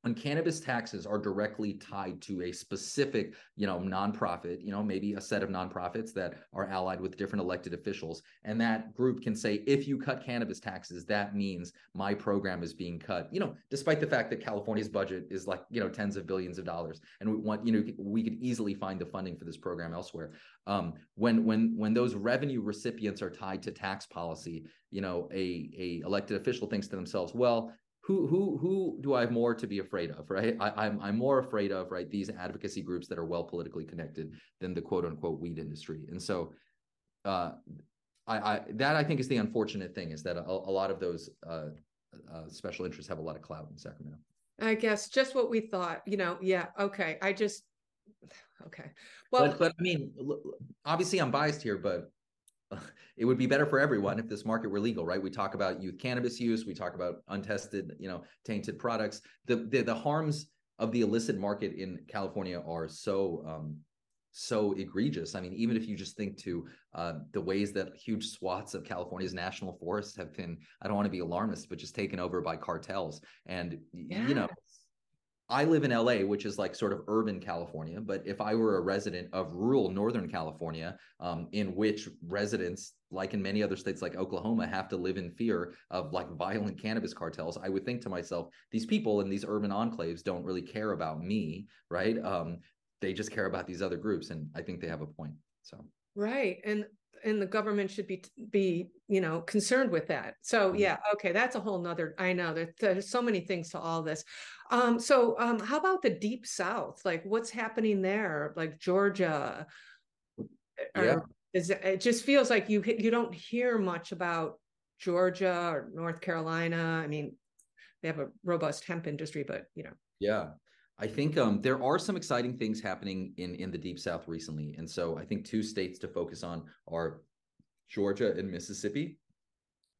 when cannabis taxes are directly tied to a specific you know nonprofit you know maybe a set of nonprofits that are allied with different elected officials and that group can say if you cut cannabis taxes that means my program is being cut. You know despite the fact that california's budget is like you know tens of billions of dollars and we want you know we could easily find the funding for this program elsewhere. Um, when when when those revenue recipients are tied to tax policy you know a a elected official thinks to themselves well who who who do I have more to be afraid of, right? I, am I'm, I'm more afraid of right these advocacy groups that are well politically connected than the quote unquote weed industry, and so uh, I, I that I think is the unfortunate thing is that a, a lot of those uh, uh, special interests have a lot of clout in Sacramento. I guess just what we thought, you know. Yeah, okay. I just okay. Well, but, but I mean, obviously I'm biased here, but it would be better for everyone if this market were legal, right? We talk about youth cannabis use, we talk about untested, you know, tainted products. The the, the harms of the illicit market in California are so um, so egregious. I mean, even if you just think to uh, the ways that huge swaths of California's national forests have been, I don't want to be alarmist, but just taken over by cartels. And, you know, I live in LA, which is like sort of urban California. But if I were a resident of rural Northern California, um, in which residents, like in many other states like Oklahoma, have to live in fear of like violent cannabis cartels, I would think to myself, these people in these urban enclaves don't really care about me, right? Um, they just care about these other groups. And I think they have a point. So, right. And and the government should be be you know concerned with that. So mm-hmm. yeah okay that's a whole nother i know there, there's so many things to all this. Um so um how about the deep south? Like what's happening there? Like georgia or yeah. is it, it just feels like you you don't hear much about georgia or north carolina. I mean they have a robust hemp industry but you know. Yeah I think um, there are some exciting things happening in in the Deep South recently, and so I think two states to focus on are Georgia and Mississippi.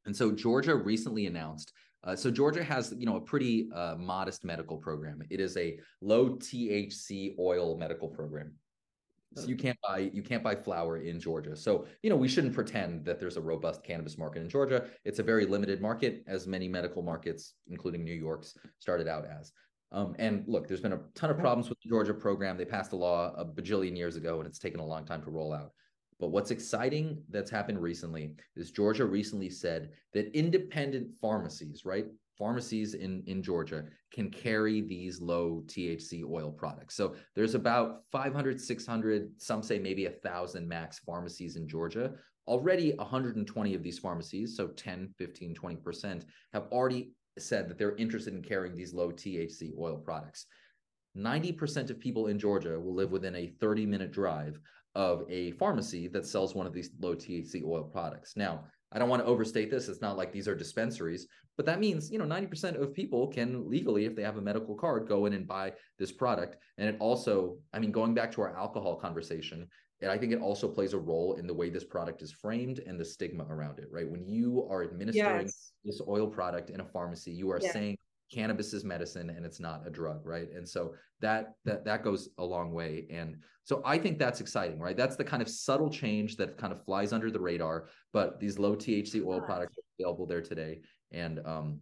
And so Georgia recently announced. Uh, so Georgia has you know a pretty uh, modest medical program. It is a low THC oil medical program. So you can't buy you can't buy flower in Georgia. So you know we shouldn't pretend that there's a robust cannabis market in Georgia. It's a very limited market, as many medical markets, including New York's, started out as. Um, and look, there's been a ton of problems with the Georgia program. They passed a law a bajillion years ago, and it's taken a long time to roll out. But what's exciting that's happened recently is Georgia recently said that independent pharmacies, right, pharmacies in, in Georgia can carry these low THC oil products. So there's about 500, 600, some say maybe a thousand max pharmacies in Georgia. Already 120 of these pharmacies, so 10, 15, 20%, have already said that they're interested in carrying these low THC oil products. 90% of people in Georgia will live within a 30 minute drive of a pharmacy that sells one of these low THC oil products. Now, I don't want to overstate this. It's not like these are dispensaries, but that means, you know, 90% of people can legally, if they have a medical card, go in and buy this product. And it also, I mean, going back to our alcohol conversation, and I think it also plays a role in the way this product is framed and the stigma around it, right? When you are administering yes. this oil product in a pharmacy, you are yes. saying cannabis is medicine and it's not a drug right and so that that that goes a long way and so i think that's exciting right that's the kind of subtle change that kind of flies under the radar but these low thc oil products are available there today and um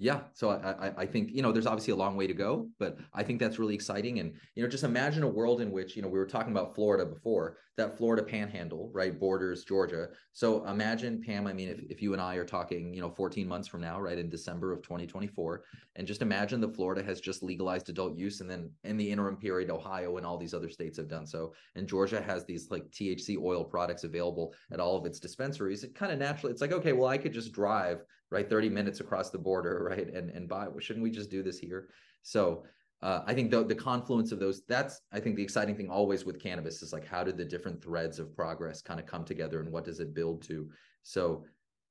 yeah so I, I, I think you know there's obviously a long way to go but i think that's really exciting. And you know just imagine a world in which you know we were talking about florida before that florida panhandle right borders georgia. So imagine pam i mean if, if you and i are talking you know 14 months from now right in december of 2024 and just imagine that florida has just legalized adult use and then in the interim period ohio and all these other states have done so. And georgia has these like thc oil products available at all of its dispensaries. It kind of naturally it's like okay well i could just drive right 30 minutes across the border right and and buy well, shouldn't we just do this here so uh, I think the, the confluence of those, that's, I think the exciting thing always with cannabis is like, how did the different threads of progress kind of come together and what does it build to? So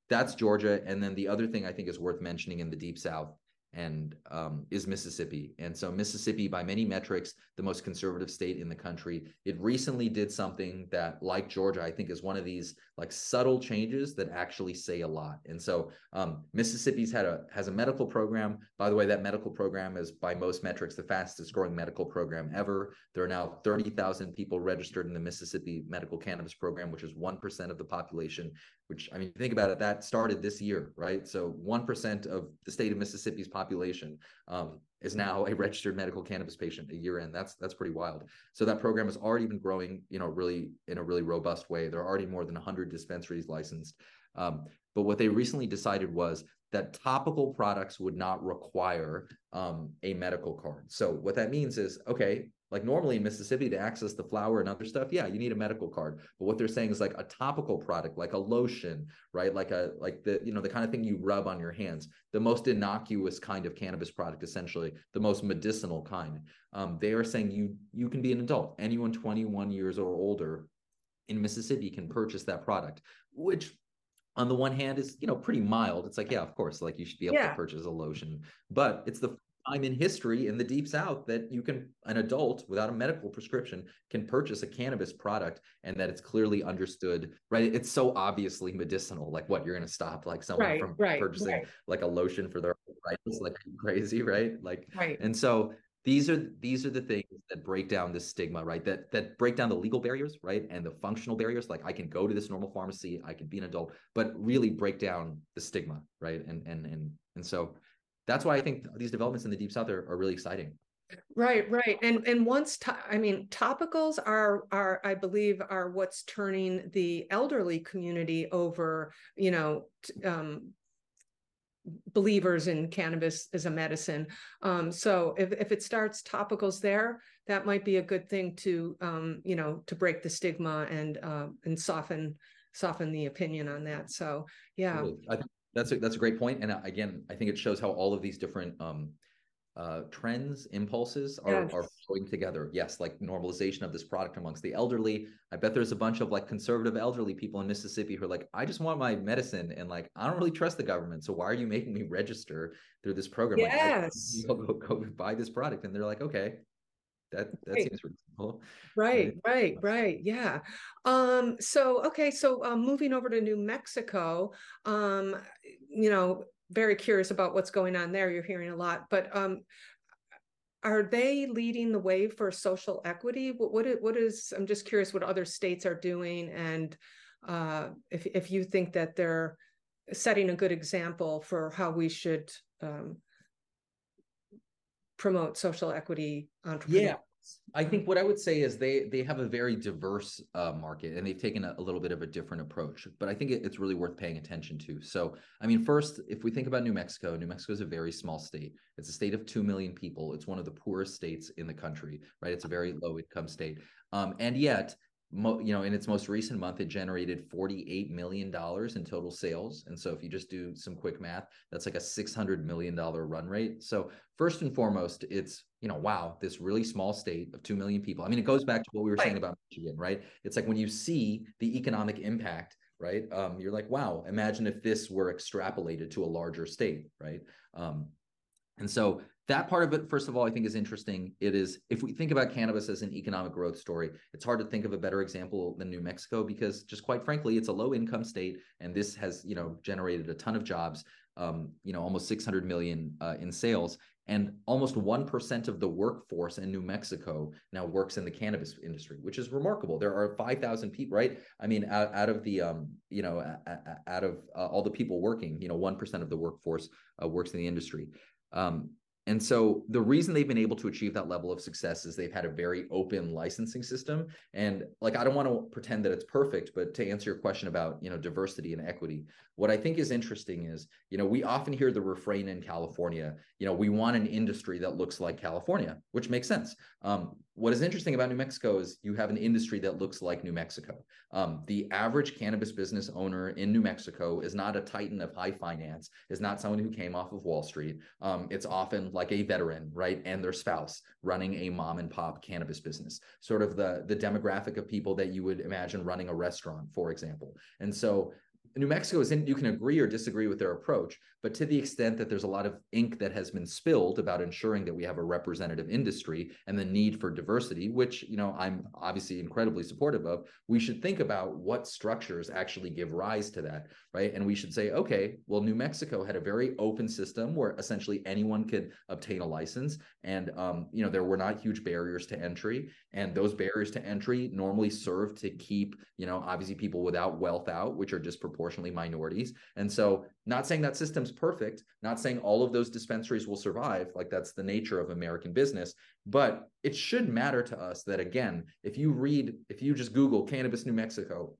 that's Georgia. And then the other thing I think is worth mentioning in the deep South and um, is Mississippi. And so Mississippi, by many metrics, the most conservative state in the country. It recently did something that, like Georgia, I think is one of these like subtle changes that actually say a lot. And so um, Mississippi's had a has a medical program. By the way, that medical program is by most metrics the fastest growing medical program ever. There are now 30,000 people registered in the Mississippi Medical Cannabis Program, which is 1% of the population which I mean, think about it, that started this year, right? So 1% of the state of Mississippi's population um, is now a registered medical cannabis patient a year in. That's that's pretty wild. So that program has already been growing, you know, really in a really robust way. There are already more than 100 dispensaries licensed. Um, but what they recently decided was that topical products would not require um, a medical card. So what that means is, okay, like normally in Mississippi to access the flower and other stuff, yeah, you need a medical card. But what they're saying is like a topical product, like a lotion, right? Like a like the you know the kind of thing you rub on your hands, the most innocuous kind of cannabis product, essentially the most medicinal kind. Um, they are saying you you can be an adult, anyone 21 years or older in Mississippi can purchase that product, which on the one hand is you know pretty mild it's like yeah of course like you should be able yeah. to purchase a lotion but it's the time in history in the deep south that you can an adult without a medical prescription can purchase a cannabis product and that it's clearly understood right? It's so obviously medicinal like what you're going to stop like someone right, from right, purchasing right. like a lotion for their right it's like crazy right? Like right. and so these are these are the things that break down the stigma right? That that break down the legal barriers right? And the functional barriers like i can go to this normal pharmacy i can be an adult but really break down the stigma right? And and and and so that's why I think these developments in the deep south are, are really exciting. Right, right, and and once to, I mean topicals are are I believe are what's turning the elderly community over. You know, um, believers in cannabis as a medicine. Um, so if, if it starts topicals there, that might be a good thing to um, you know to break the stigma and uh, and soften soften the opinion on that. So yeah, I think that's a that's a great point, and uh, again, I think it shows how all of these different um, uh, trends, impulses are yes. are flowing together. Yes, like normalization of this product amongst the elderly. I bet there's a bunch of like conservative elderly people in Mississippi who are like, I just want my medicine, and like I don't really trust the government, so why are you making me register through this program? Yes, like, go, go, go buy this product, and they're like, okay, that that right. seems reasonable right right right yeah um so okay so um, moving over to new mexico um you know very curious about what's going on there you're hearing a lot but um are they leading the way for social equity? What what, what is I'm just curious what other states are doing and uh, if if you think that they're setting a good example for how we should um, promote social equity entrepreneurs. Yeah. I think what I would say is they they have a very diverse uh, market and they've taken a, a, little bit of a different approach. But I think it, it's really worth paying attention to. So, I mean, first, if we think about New Mexico, New Mexico is a very small state. It's a state of two million people. It's one of the poorest states in the country, right? It's a very low income state, um, and yet Mo, you know, in its most recent month, it generated $48 million in total sales. And so if you just do some quick math, that's like a $600 million run rate. So first and foremost, it's, you know, wow, this really small state of 2 million people. I mean, it goes back to what we were right. saying about Michigan, right? It's like when you see the economic impact, right? Um, you're like, wow, imagine if this were extrapolated to a larger state, right? Um, and so that part of it, first of all, I think is interesting. It is, if we think about cannabis as an economic growth story, it's hard to think of a better example than New Mexico because, just quite frankly, it's a low income state, and this has, you know, generated a ton of jobs. Um, you know, almost 600 million uh, in sales, and almost 1% of the workforce in New Mexico now works in the cannabis industry, which is remarkable. There are 5,000 people, right? I mean, out, out of the, um, you know, out of uh, all the people working, you know, 1% of the workforce uh, works in the industry. Um, and so the reason they've been able to achieve that level of success is they've had a very open licensing system. And like I don't want to pretend that it's perfect, but to answer your question about, you know, diversity and equity, what I think is interesting is, you know, we often hear the refrain in California, you know, we want an industry that looks like California, which makes sense. Um, what is interesting about New Mexico is you have an industry that looks like New Mexico. Um, the average cannabis business owner in New Mexico is not a titan of high finance, is not someone who came off of Wall Street. Um, it's often like a veteran, right, and their spouse running a mom and pop cannabis business, sort of the the demographic of people that you would imagine running a restaurant, for example. And so New Mexico is in, you can agree or disagree with their approach, but to the extent that there's a lot of ink that has been spilled about ensuring that we have a representative industry and the need for diversity, which, you know, I'm obviously incredibly supportive of, we should think about what structures actually give rise to that, right? And we should say, okay, well, New Mexico had a very open system where essentially anyone could obtain a license. And, um, you know, there were not huge barriers to entry. And those barriers to entry normally serve to keep, you know, obviously people without wealth out, which are disproportionately minorities. And so not saying that system's perfect, not saying all of those dispensaries will survive, like that's the nature of American business, but it should matter to us that again, if you read, if you just Google cannabis New Mexico,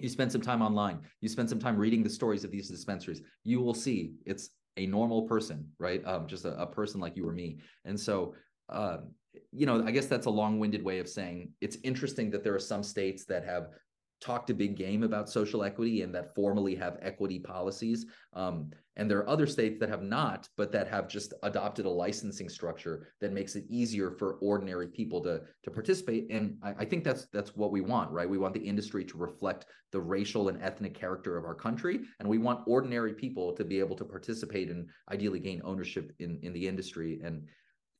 you spend some time online, you spend some time reading the stories of these dispensaries, you will see it's a normal person, right? Um, just a, a person like you or me. And so uh, you know, I guess that's a long-winded way of saying it's interesting that there are some states that have talked a big game about social equity and that formally have equity policies. Um, and there are other states that have not, but that have just adopted a licensing structure that makes it easier for ordinary people to, to participate. And I, I think that's that's what we want, right? We want the industry to reflect the racial and ethnic character of our country, and we want ordinary people to be able to participate and ideally gain ownership in in the industry. And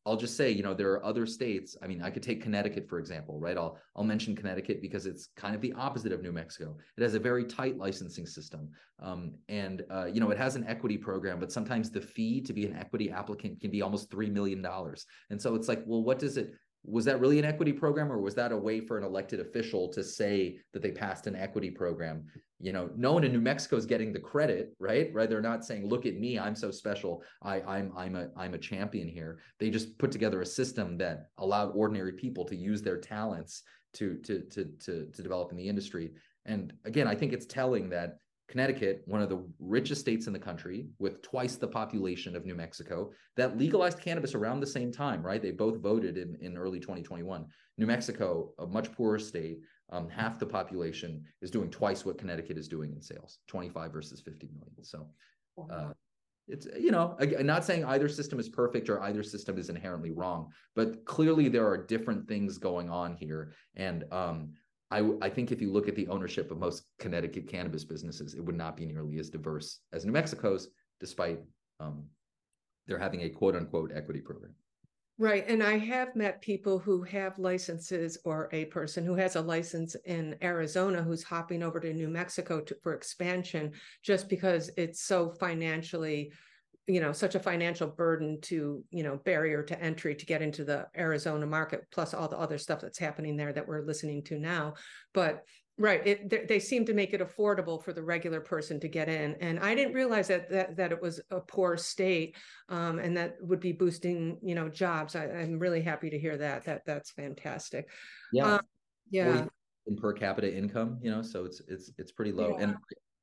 I'll just say, you know, there are other states. I mean, I could take Connecticut for example, right? I'll I'll mention Connecticut because it's kind of the opposite of New Mexico. It has a very tight licensing system, um, and uh, you know, it has an equity program, but sometimes the fee to be an equity applicant can be almost three million dollars. And so it's like, well, what does it? Was that really an equity program or was that a way for an elected official to say that they passed an equity program? You know no one in new mexico is getting the credit right? Right? They're not saying look at me i'm so special. I i'm i'm a i'm a champion here. They just put together a system that allowed ordinary people to use their talents to to to to, to develop in the industry. And again i think it's telling that Connecticut, one of the richest states in the country with twice the population of New Mexico, that legalized cannabis around the same time, right? They both voted in, in early 2021. New Mexico, a much poorer state, um, half the population is doing twice what Connecticut is doing in sales 25 versus 50 million. So, uh, it's you know I'm not saying either system is perfect or either system is inherently wrong but clearly there are different things going on here and um, I, I think if you look at the ownership of most Connecticut cannabis businesses, it would not be nearly as diverse as New Mexico's, despite um, they're having a quote unquote equity program. Right. And I have met people who have licenses or a person who has a license in Arizona who's hopping over to New Mexico to, for expansion just because it's so financially you know such a financial burden to you know barrier to entry to get into the Arizona market plus all the other stuff that's happening there that we're listening to now. But right it, they seem to make it affordable for the regular person to get in. And I didn't realize that that, that it was a poor state um, and that would be boosting you know jobs. I, am really happy to hear that that that's fantastic. Yeah. Um, yeah. in per capita income you know so it's it's it's pretty low. Yeah. and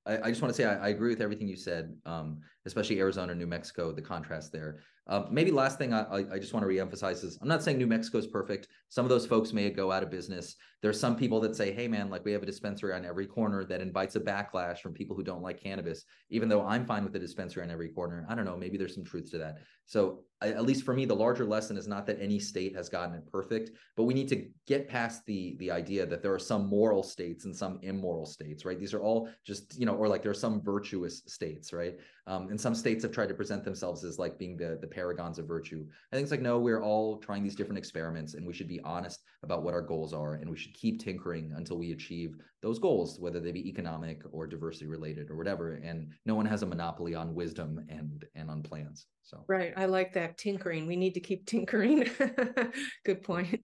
I, I, just want to say I, I, agree with everything you said, um, especially Arizona, New Mexico, the contrast there. Uh, maybe last thing I, I just want to reemphasize is I'm not saying New Mexico is perfect. Some of those folks may go out of business. There's some people that say, hey, man, like we have a dispensary on every corner that invites a backlash from people who don't like cannabis, even though I'm fine with the dispensary on every corner. I don't know. Maybe there's some truth to that. So, I, at least for me, the larger lesson is not that any state has gotten it perfect, but we need to get past the the idea that there are some moral states and some immoral states, right? These are all just, you know, or like there are some virtuous states, right? Um, and some states have tried to present themselves as like being the the paragons of virtue. I think it's like, no, we're all trying these different experiments and we should be honest about what our goals are and we should keep tinkering until we achieve those goals, whether they be economic or diversity related or whatever. And no one has a monopoly on wisdom and and on plans. So right, I like that tinkering. We need to keep tinkering. Good point.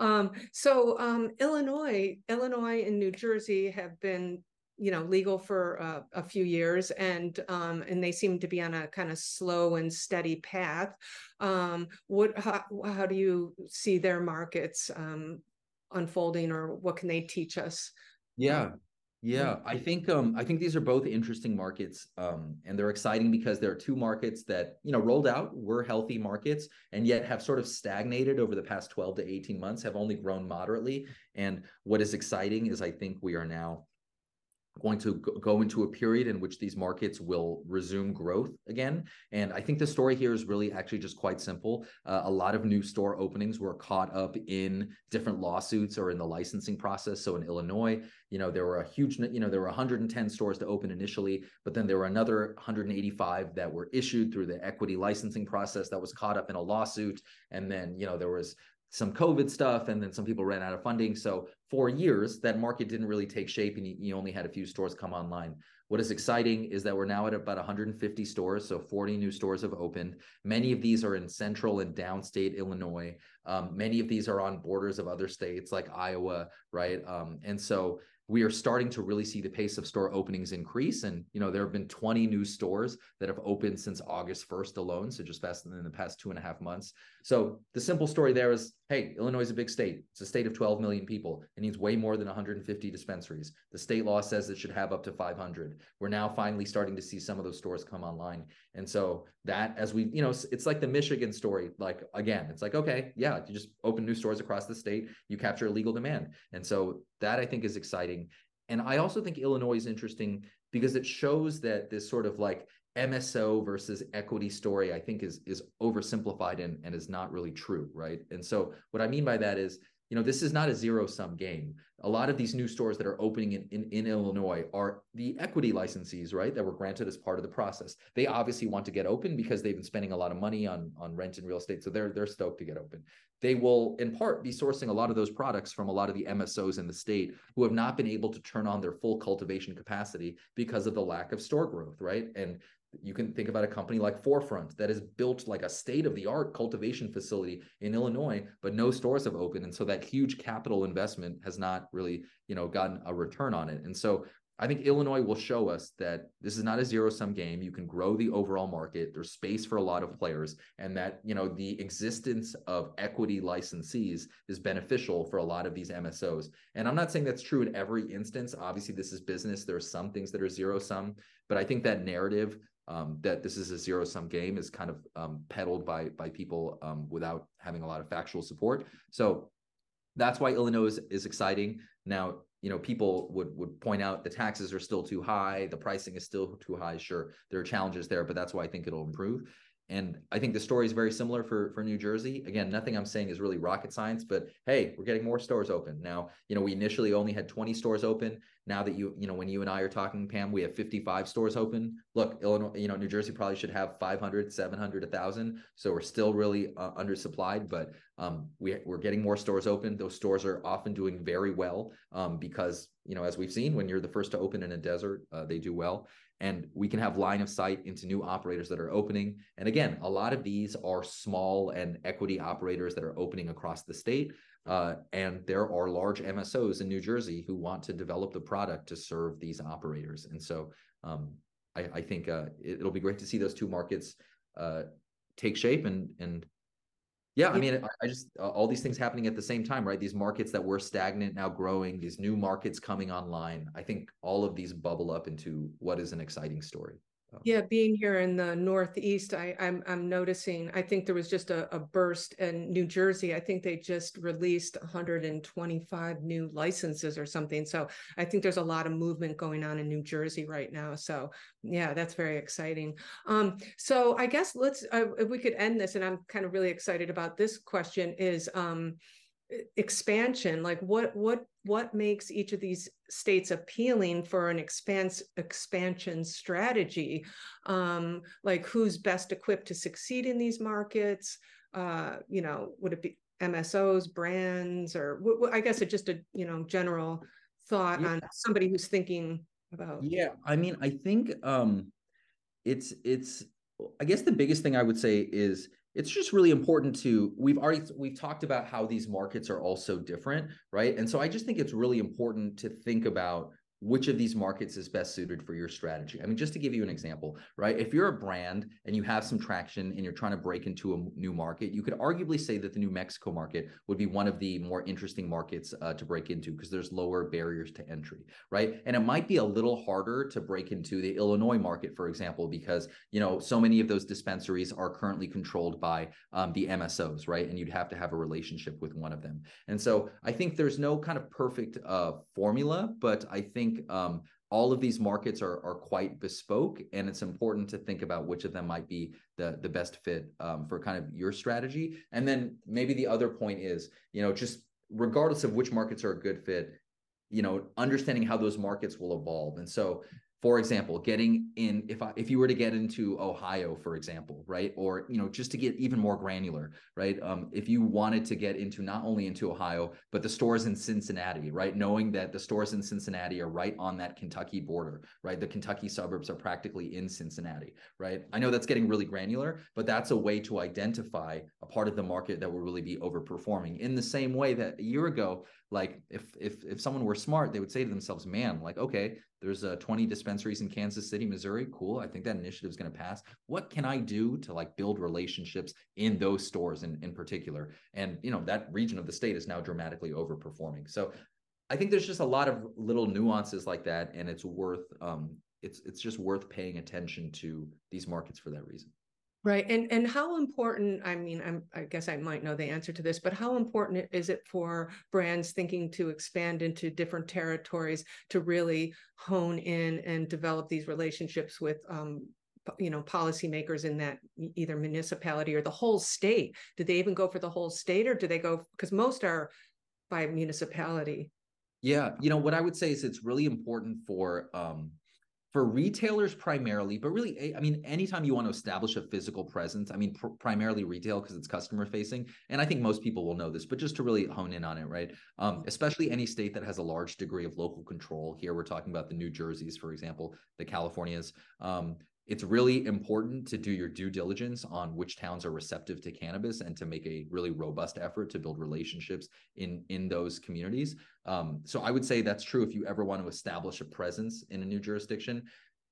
Um, so um, Illinois, Illinois, and New Jersey have been you know legal for uh, a few years and um, and they seem to be on a kind of slow and steady path. Um, what how, how do you see their markets um, unfolding or what can they teach us? Yeah. yeah i think um i think these are both interesting markets um and they're exciting because there are two markets that you know rolled out were healthy markets and yet have sort of stagnated over the past 12 to 18 months have only grown moderately. And what is exciting is i think we are now going to go into a period in which these markets will resume growth again. And I think the story here is really actually just quite simple. Uh, a lot of new store openings were caught up in different lawsuits or in the licensing process. So in Illinois, you know, there were a huge, you know, there were 110 stores to open initially, but then there were another 185 that were issued through the equity licensing process that was caught up in a lawsuit. And then, you know, there was some COVID stuff, and then some people ran out of funding. So for years, that market didn't really take shape, and you, only had a few stores come online. What is exciting is that we're now at about 150 stores, so 40 new stores have opened. Many of these are in central and downstate Illinois. Um, many of these are on borders of other states like Iowa, right? Um, and so we are starting to really see the pace of store openings increase. And, you know, there have been 20 new stores that have opened since August 1st alone. So just past in the past two and a half months. So the simple story there is, hey, Illinois is a big state. It's a state of 12 million people. It needs way more than 150 dispensaries. The state law says it should have up to 500. We're now finally starting to see some of those stores come online. And so that as we, you know, it's like the Michigan story. Like again, it's like, okay, yeah, you just open new stores across the state, you capture illegal demand. And so that I think is exciting. And I also think Illinois is interesting because it shows that this sort of like MSO versus equity story, I think is is oversimplified and, and is not really true, right? And so what I mean by that is you know, this is not a zero sum game. A lot of these new stores that are opening in, in, in, Illinois are the equity licensees, right? That were granted as part of the process. They obviously want to get open because they've been spending a lot of money on, on rent and real estate. So they're they're stoked to get open. They will in part be sourcing a lot of those products from a lot of the MSOs in the state who have not been able to turn on their full cultivation capacity because of the lack of store growth, right? And you can think about a company like 4Front that has built like a state of the art cultivation facility in Illinois, but no stores have opened. And so that huge capital investment has not really, you know, gotten a return on it. And so I think Illinois will show us that this is not a zero sum game. You can grow the overall market. There's space for a lot of players, and that you know the existence of equity licensees is beneficial for a lot of these MSOs. And I'm not saying that's true in every instance. Obviously, this is business. There are some things that are zero sum, but I think that narrative um, that this is a zero sum game is kind of um, peddled by by people um, without having a lot of factual support. So that's why Illinois is, is, exciting. Now, you know, people would would point out the taxes are still too high, the pricing is still too high. Sure, there are challenges there, but that's why I think it'll improve. And I think the story is very similar for for New Jersey. Again, nothing I'm saying is really rocket science, but hey, we're getting more stores open now. You know, we initially only had 20 stores open. Now that you you know when you and I are talking, Pam, we have 55 stores open. Look, Illinois, you know, New Jersey probably should have 500, 700, 1,000. So we're still really uh, undersupplied, but um, we we're getting more stores open. Those stores are often doing very well um, because you know as we've seen when you're the first to open in a desert, uh, they do well. And we can have line of sight into new operators that are opening. And again, a lot of these are small and equity operators that are opening across the state. Uh, and there are large MSOs in New Jersey who want to develop the product to serve these operators. And so um, I, I, think uh, it, will be great to see those two markets uh, take shape and and yeah, I mean, I, just uh, all these things happening at the same time, right? These markets that were stagnant now growing, these new markets coming online. I think all of these bubble up into what is an exciting story. Yeah, being here in the Northeast, I, am I'm, I'm noticing. I think there was just a, a, burst in New Jersey. I think they just released 125 new licenses or something. So I think there's a lot of movement going on in New Jersey right now. So yeah, that's very exciting. Um, so I guess let's uh, if we could end this, and I'm kind of really excited about this question. Is um, expansion like what what what makes each of these states appealing for an expanse expansion strategy um like who's best equipped to succeed in these markets uh you know would it be msos brands or i guess it's just a you know general thought yeah. on somebody who's thinking about yeah i mean i think um it's it's i guess the biggest thing i would say is it's just really important to we've already we've talked about how these markets are all so different right? And so i just think it's really important to think about which of these markets is best suited for your strategy. I mean, just to give you an example, right? If you're a brand and you have some traction and you're trying to break into a new market, you could arguably say that the New Mexico market would be one of the more interesting markets uh, to break into because there's lower barriers to entry, right? And it might be a little harder to break into the Illinois market, for example, because you know so many of those dispensaries are currently controlled by um, the MSOs, right? And you'd have to have a relationship with one of them. And so I think there's no kind of perfect uh, formula, but I think think um, all of these markets are are quite bespoke, and it's important to think about which of them might be the the best fit um, for kind of your strategy. And then maybe the other point is, you know, just regardless of which markets are a good fit, you know, understanding how those markets will evolve. And so for example getting in if I, if you were to get into ohio for example right? Or you know just to get even more granular right? Um, if you wanted to get into not only into ohio but the stores in cincinnati right? Knowing that the stores in cincinnati are right on that kentucky border right? The kentucky suburbs are practically in cincinnati right? I know that's getting really granular but that's a way to identify a part of the market that will really be overperforming. In the same way that a year ago like if if if someone were smart they would say to themselves man like okay there's uh, 20 dispensaries in kansas city missouri. Cool. I think that initiative is going to pass. What can i do to like build relationships in those stores in, in particular? And you know that region of the state is now dramatically overperforming. So i think there's just a lot of little nuances like that and it's worth um it's it's just worth paying attention to these markets for that reason Right. And and how important, I mean, I'm I guess I might know the answer to this, but how important is it for brands thinking to expand into different territories to really hone in and develop these relationships with um, you know policymakers in that either municipality or the whole state do they even go for the whole state or do they go because most are by municipality yeah you know what i would say is it's really important for um for retailers primarily, but really, eh, I mean, anytime you want to establish a physical presence, I mean, pr- primarily retail because it's customer facing. And I think most people will know this, but just to really hone in on it, right? Um, especially any state that has a large degree of local control. Here, we're talking about the New Jerseys, for example, the Californias. Um, it's really important to do your due diligence on which towns are receptive to cannabis and to make a really robust effort to build relationships in in those communities. Um, so i would say that's true if you ever want to establish a presence in a new jurisdiction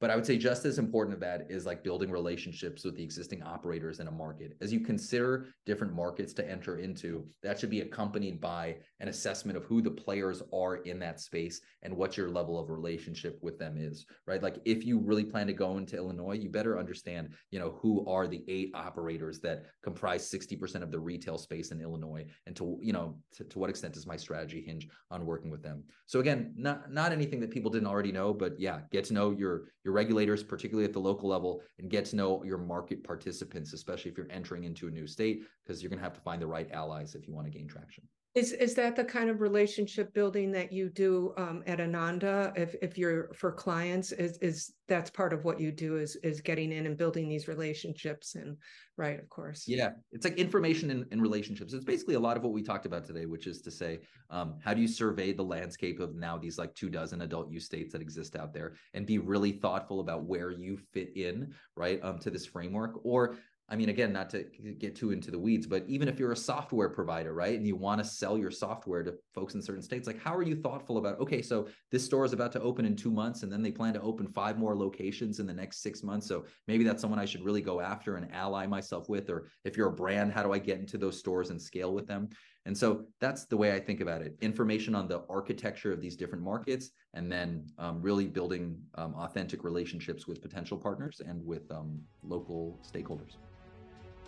but I would say just as important of that is like building relationships with the existing operators in a market. As you consider different markets to enter into, that should be accompanied by an assessment of who the players are in that space and what your level of relationship with them is, right? Like if you really plan to go into Illinois, you better understand, you know, who are the eight operators that comprise 60% of the retail space in Illinois and to, you know, to, to what extent does my strategy hinge on working with them? So again, not not anything that people didn't already know, but yeah, get to know your your regulators, particularly at the local level, and get to know your market participants, especially if you're entering into a new state, because you're going to have to find the right allies if you want to gain traction. Is is that the kind of relationship building that you do um, at Ananda? If if you're for clients, is is that's part of what you do is is getting in and building these relationships and right, of course. Yeah, it's like information in, in relationships. It's basically a lot of what we talked about today, which is to say, um, how do you survey the landscape of now these like two dozen adult use states that exist out there, and be really thoughtful about where you fit in, right, um, to this framework, or I mean, again, not to get too into the weeds, but even if you're a software provider, right, and you want to sell your software to folks in certain states, like how are you thoughtful about, okay, so this store is about to open in two months and then they plan to open five more locations in the next six months. So maybe that's someone I should really go after and ally myself with. Or if you're a brand, how do I get into those stores and scale with them? And so that's the way I think about it information on the architecture of these different markets, and then um, really building um, authentic relationships with potential partners and with um, local stakeholders.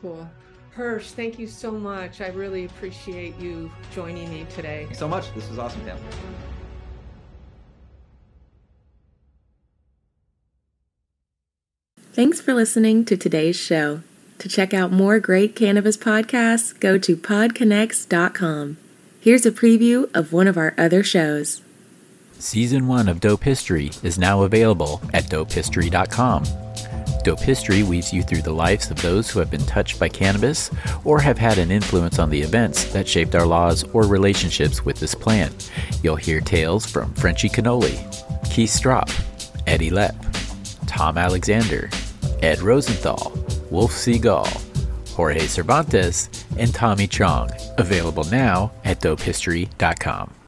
Cool. Hirsh, thank you so much. I really appreciate you joining me today. Thanks so much. This was awesome, Pam. Thanks for listening to today's show. To check out more great cannabis podcasts, go to podconnects.com. Here's a preview of one of our other shows. Season 1 of Dope History is now available at dopehistory.com. Dope History weaves you through the lives of those who have been touched by cannabis or have had an influence on the events that shaped our laws or relationships with this plant. You'll hear tales from Frenchy Cannoli, Keith Stroup, Eddy Lepp, Tom Alexander, Ed Rosenthal, Wolf Seagal, Jorge Cervantes, and Tommy Chong. Available now at dopehistory.com.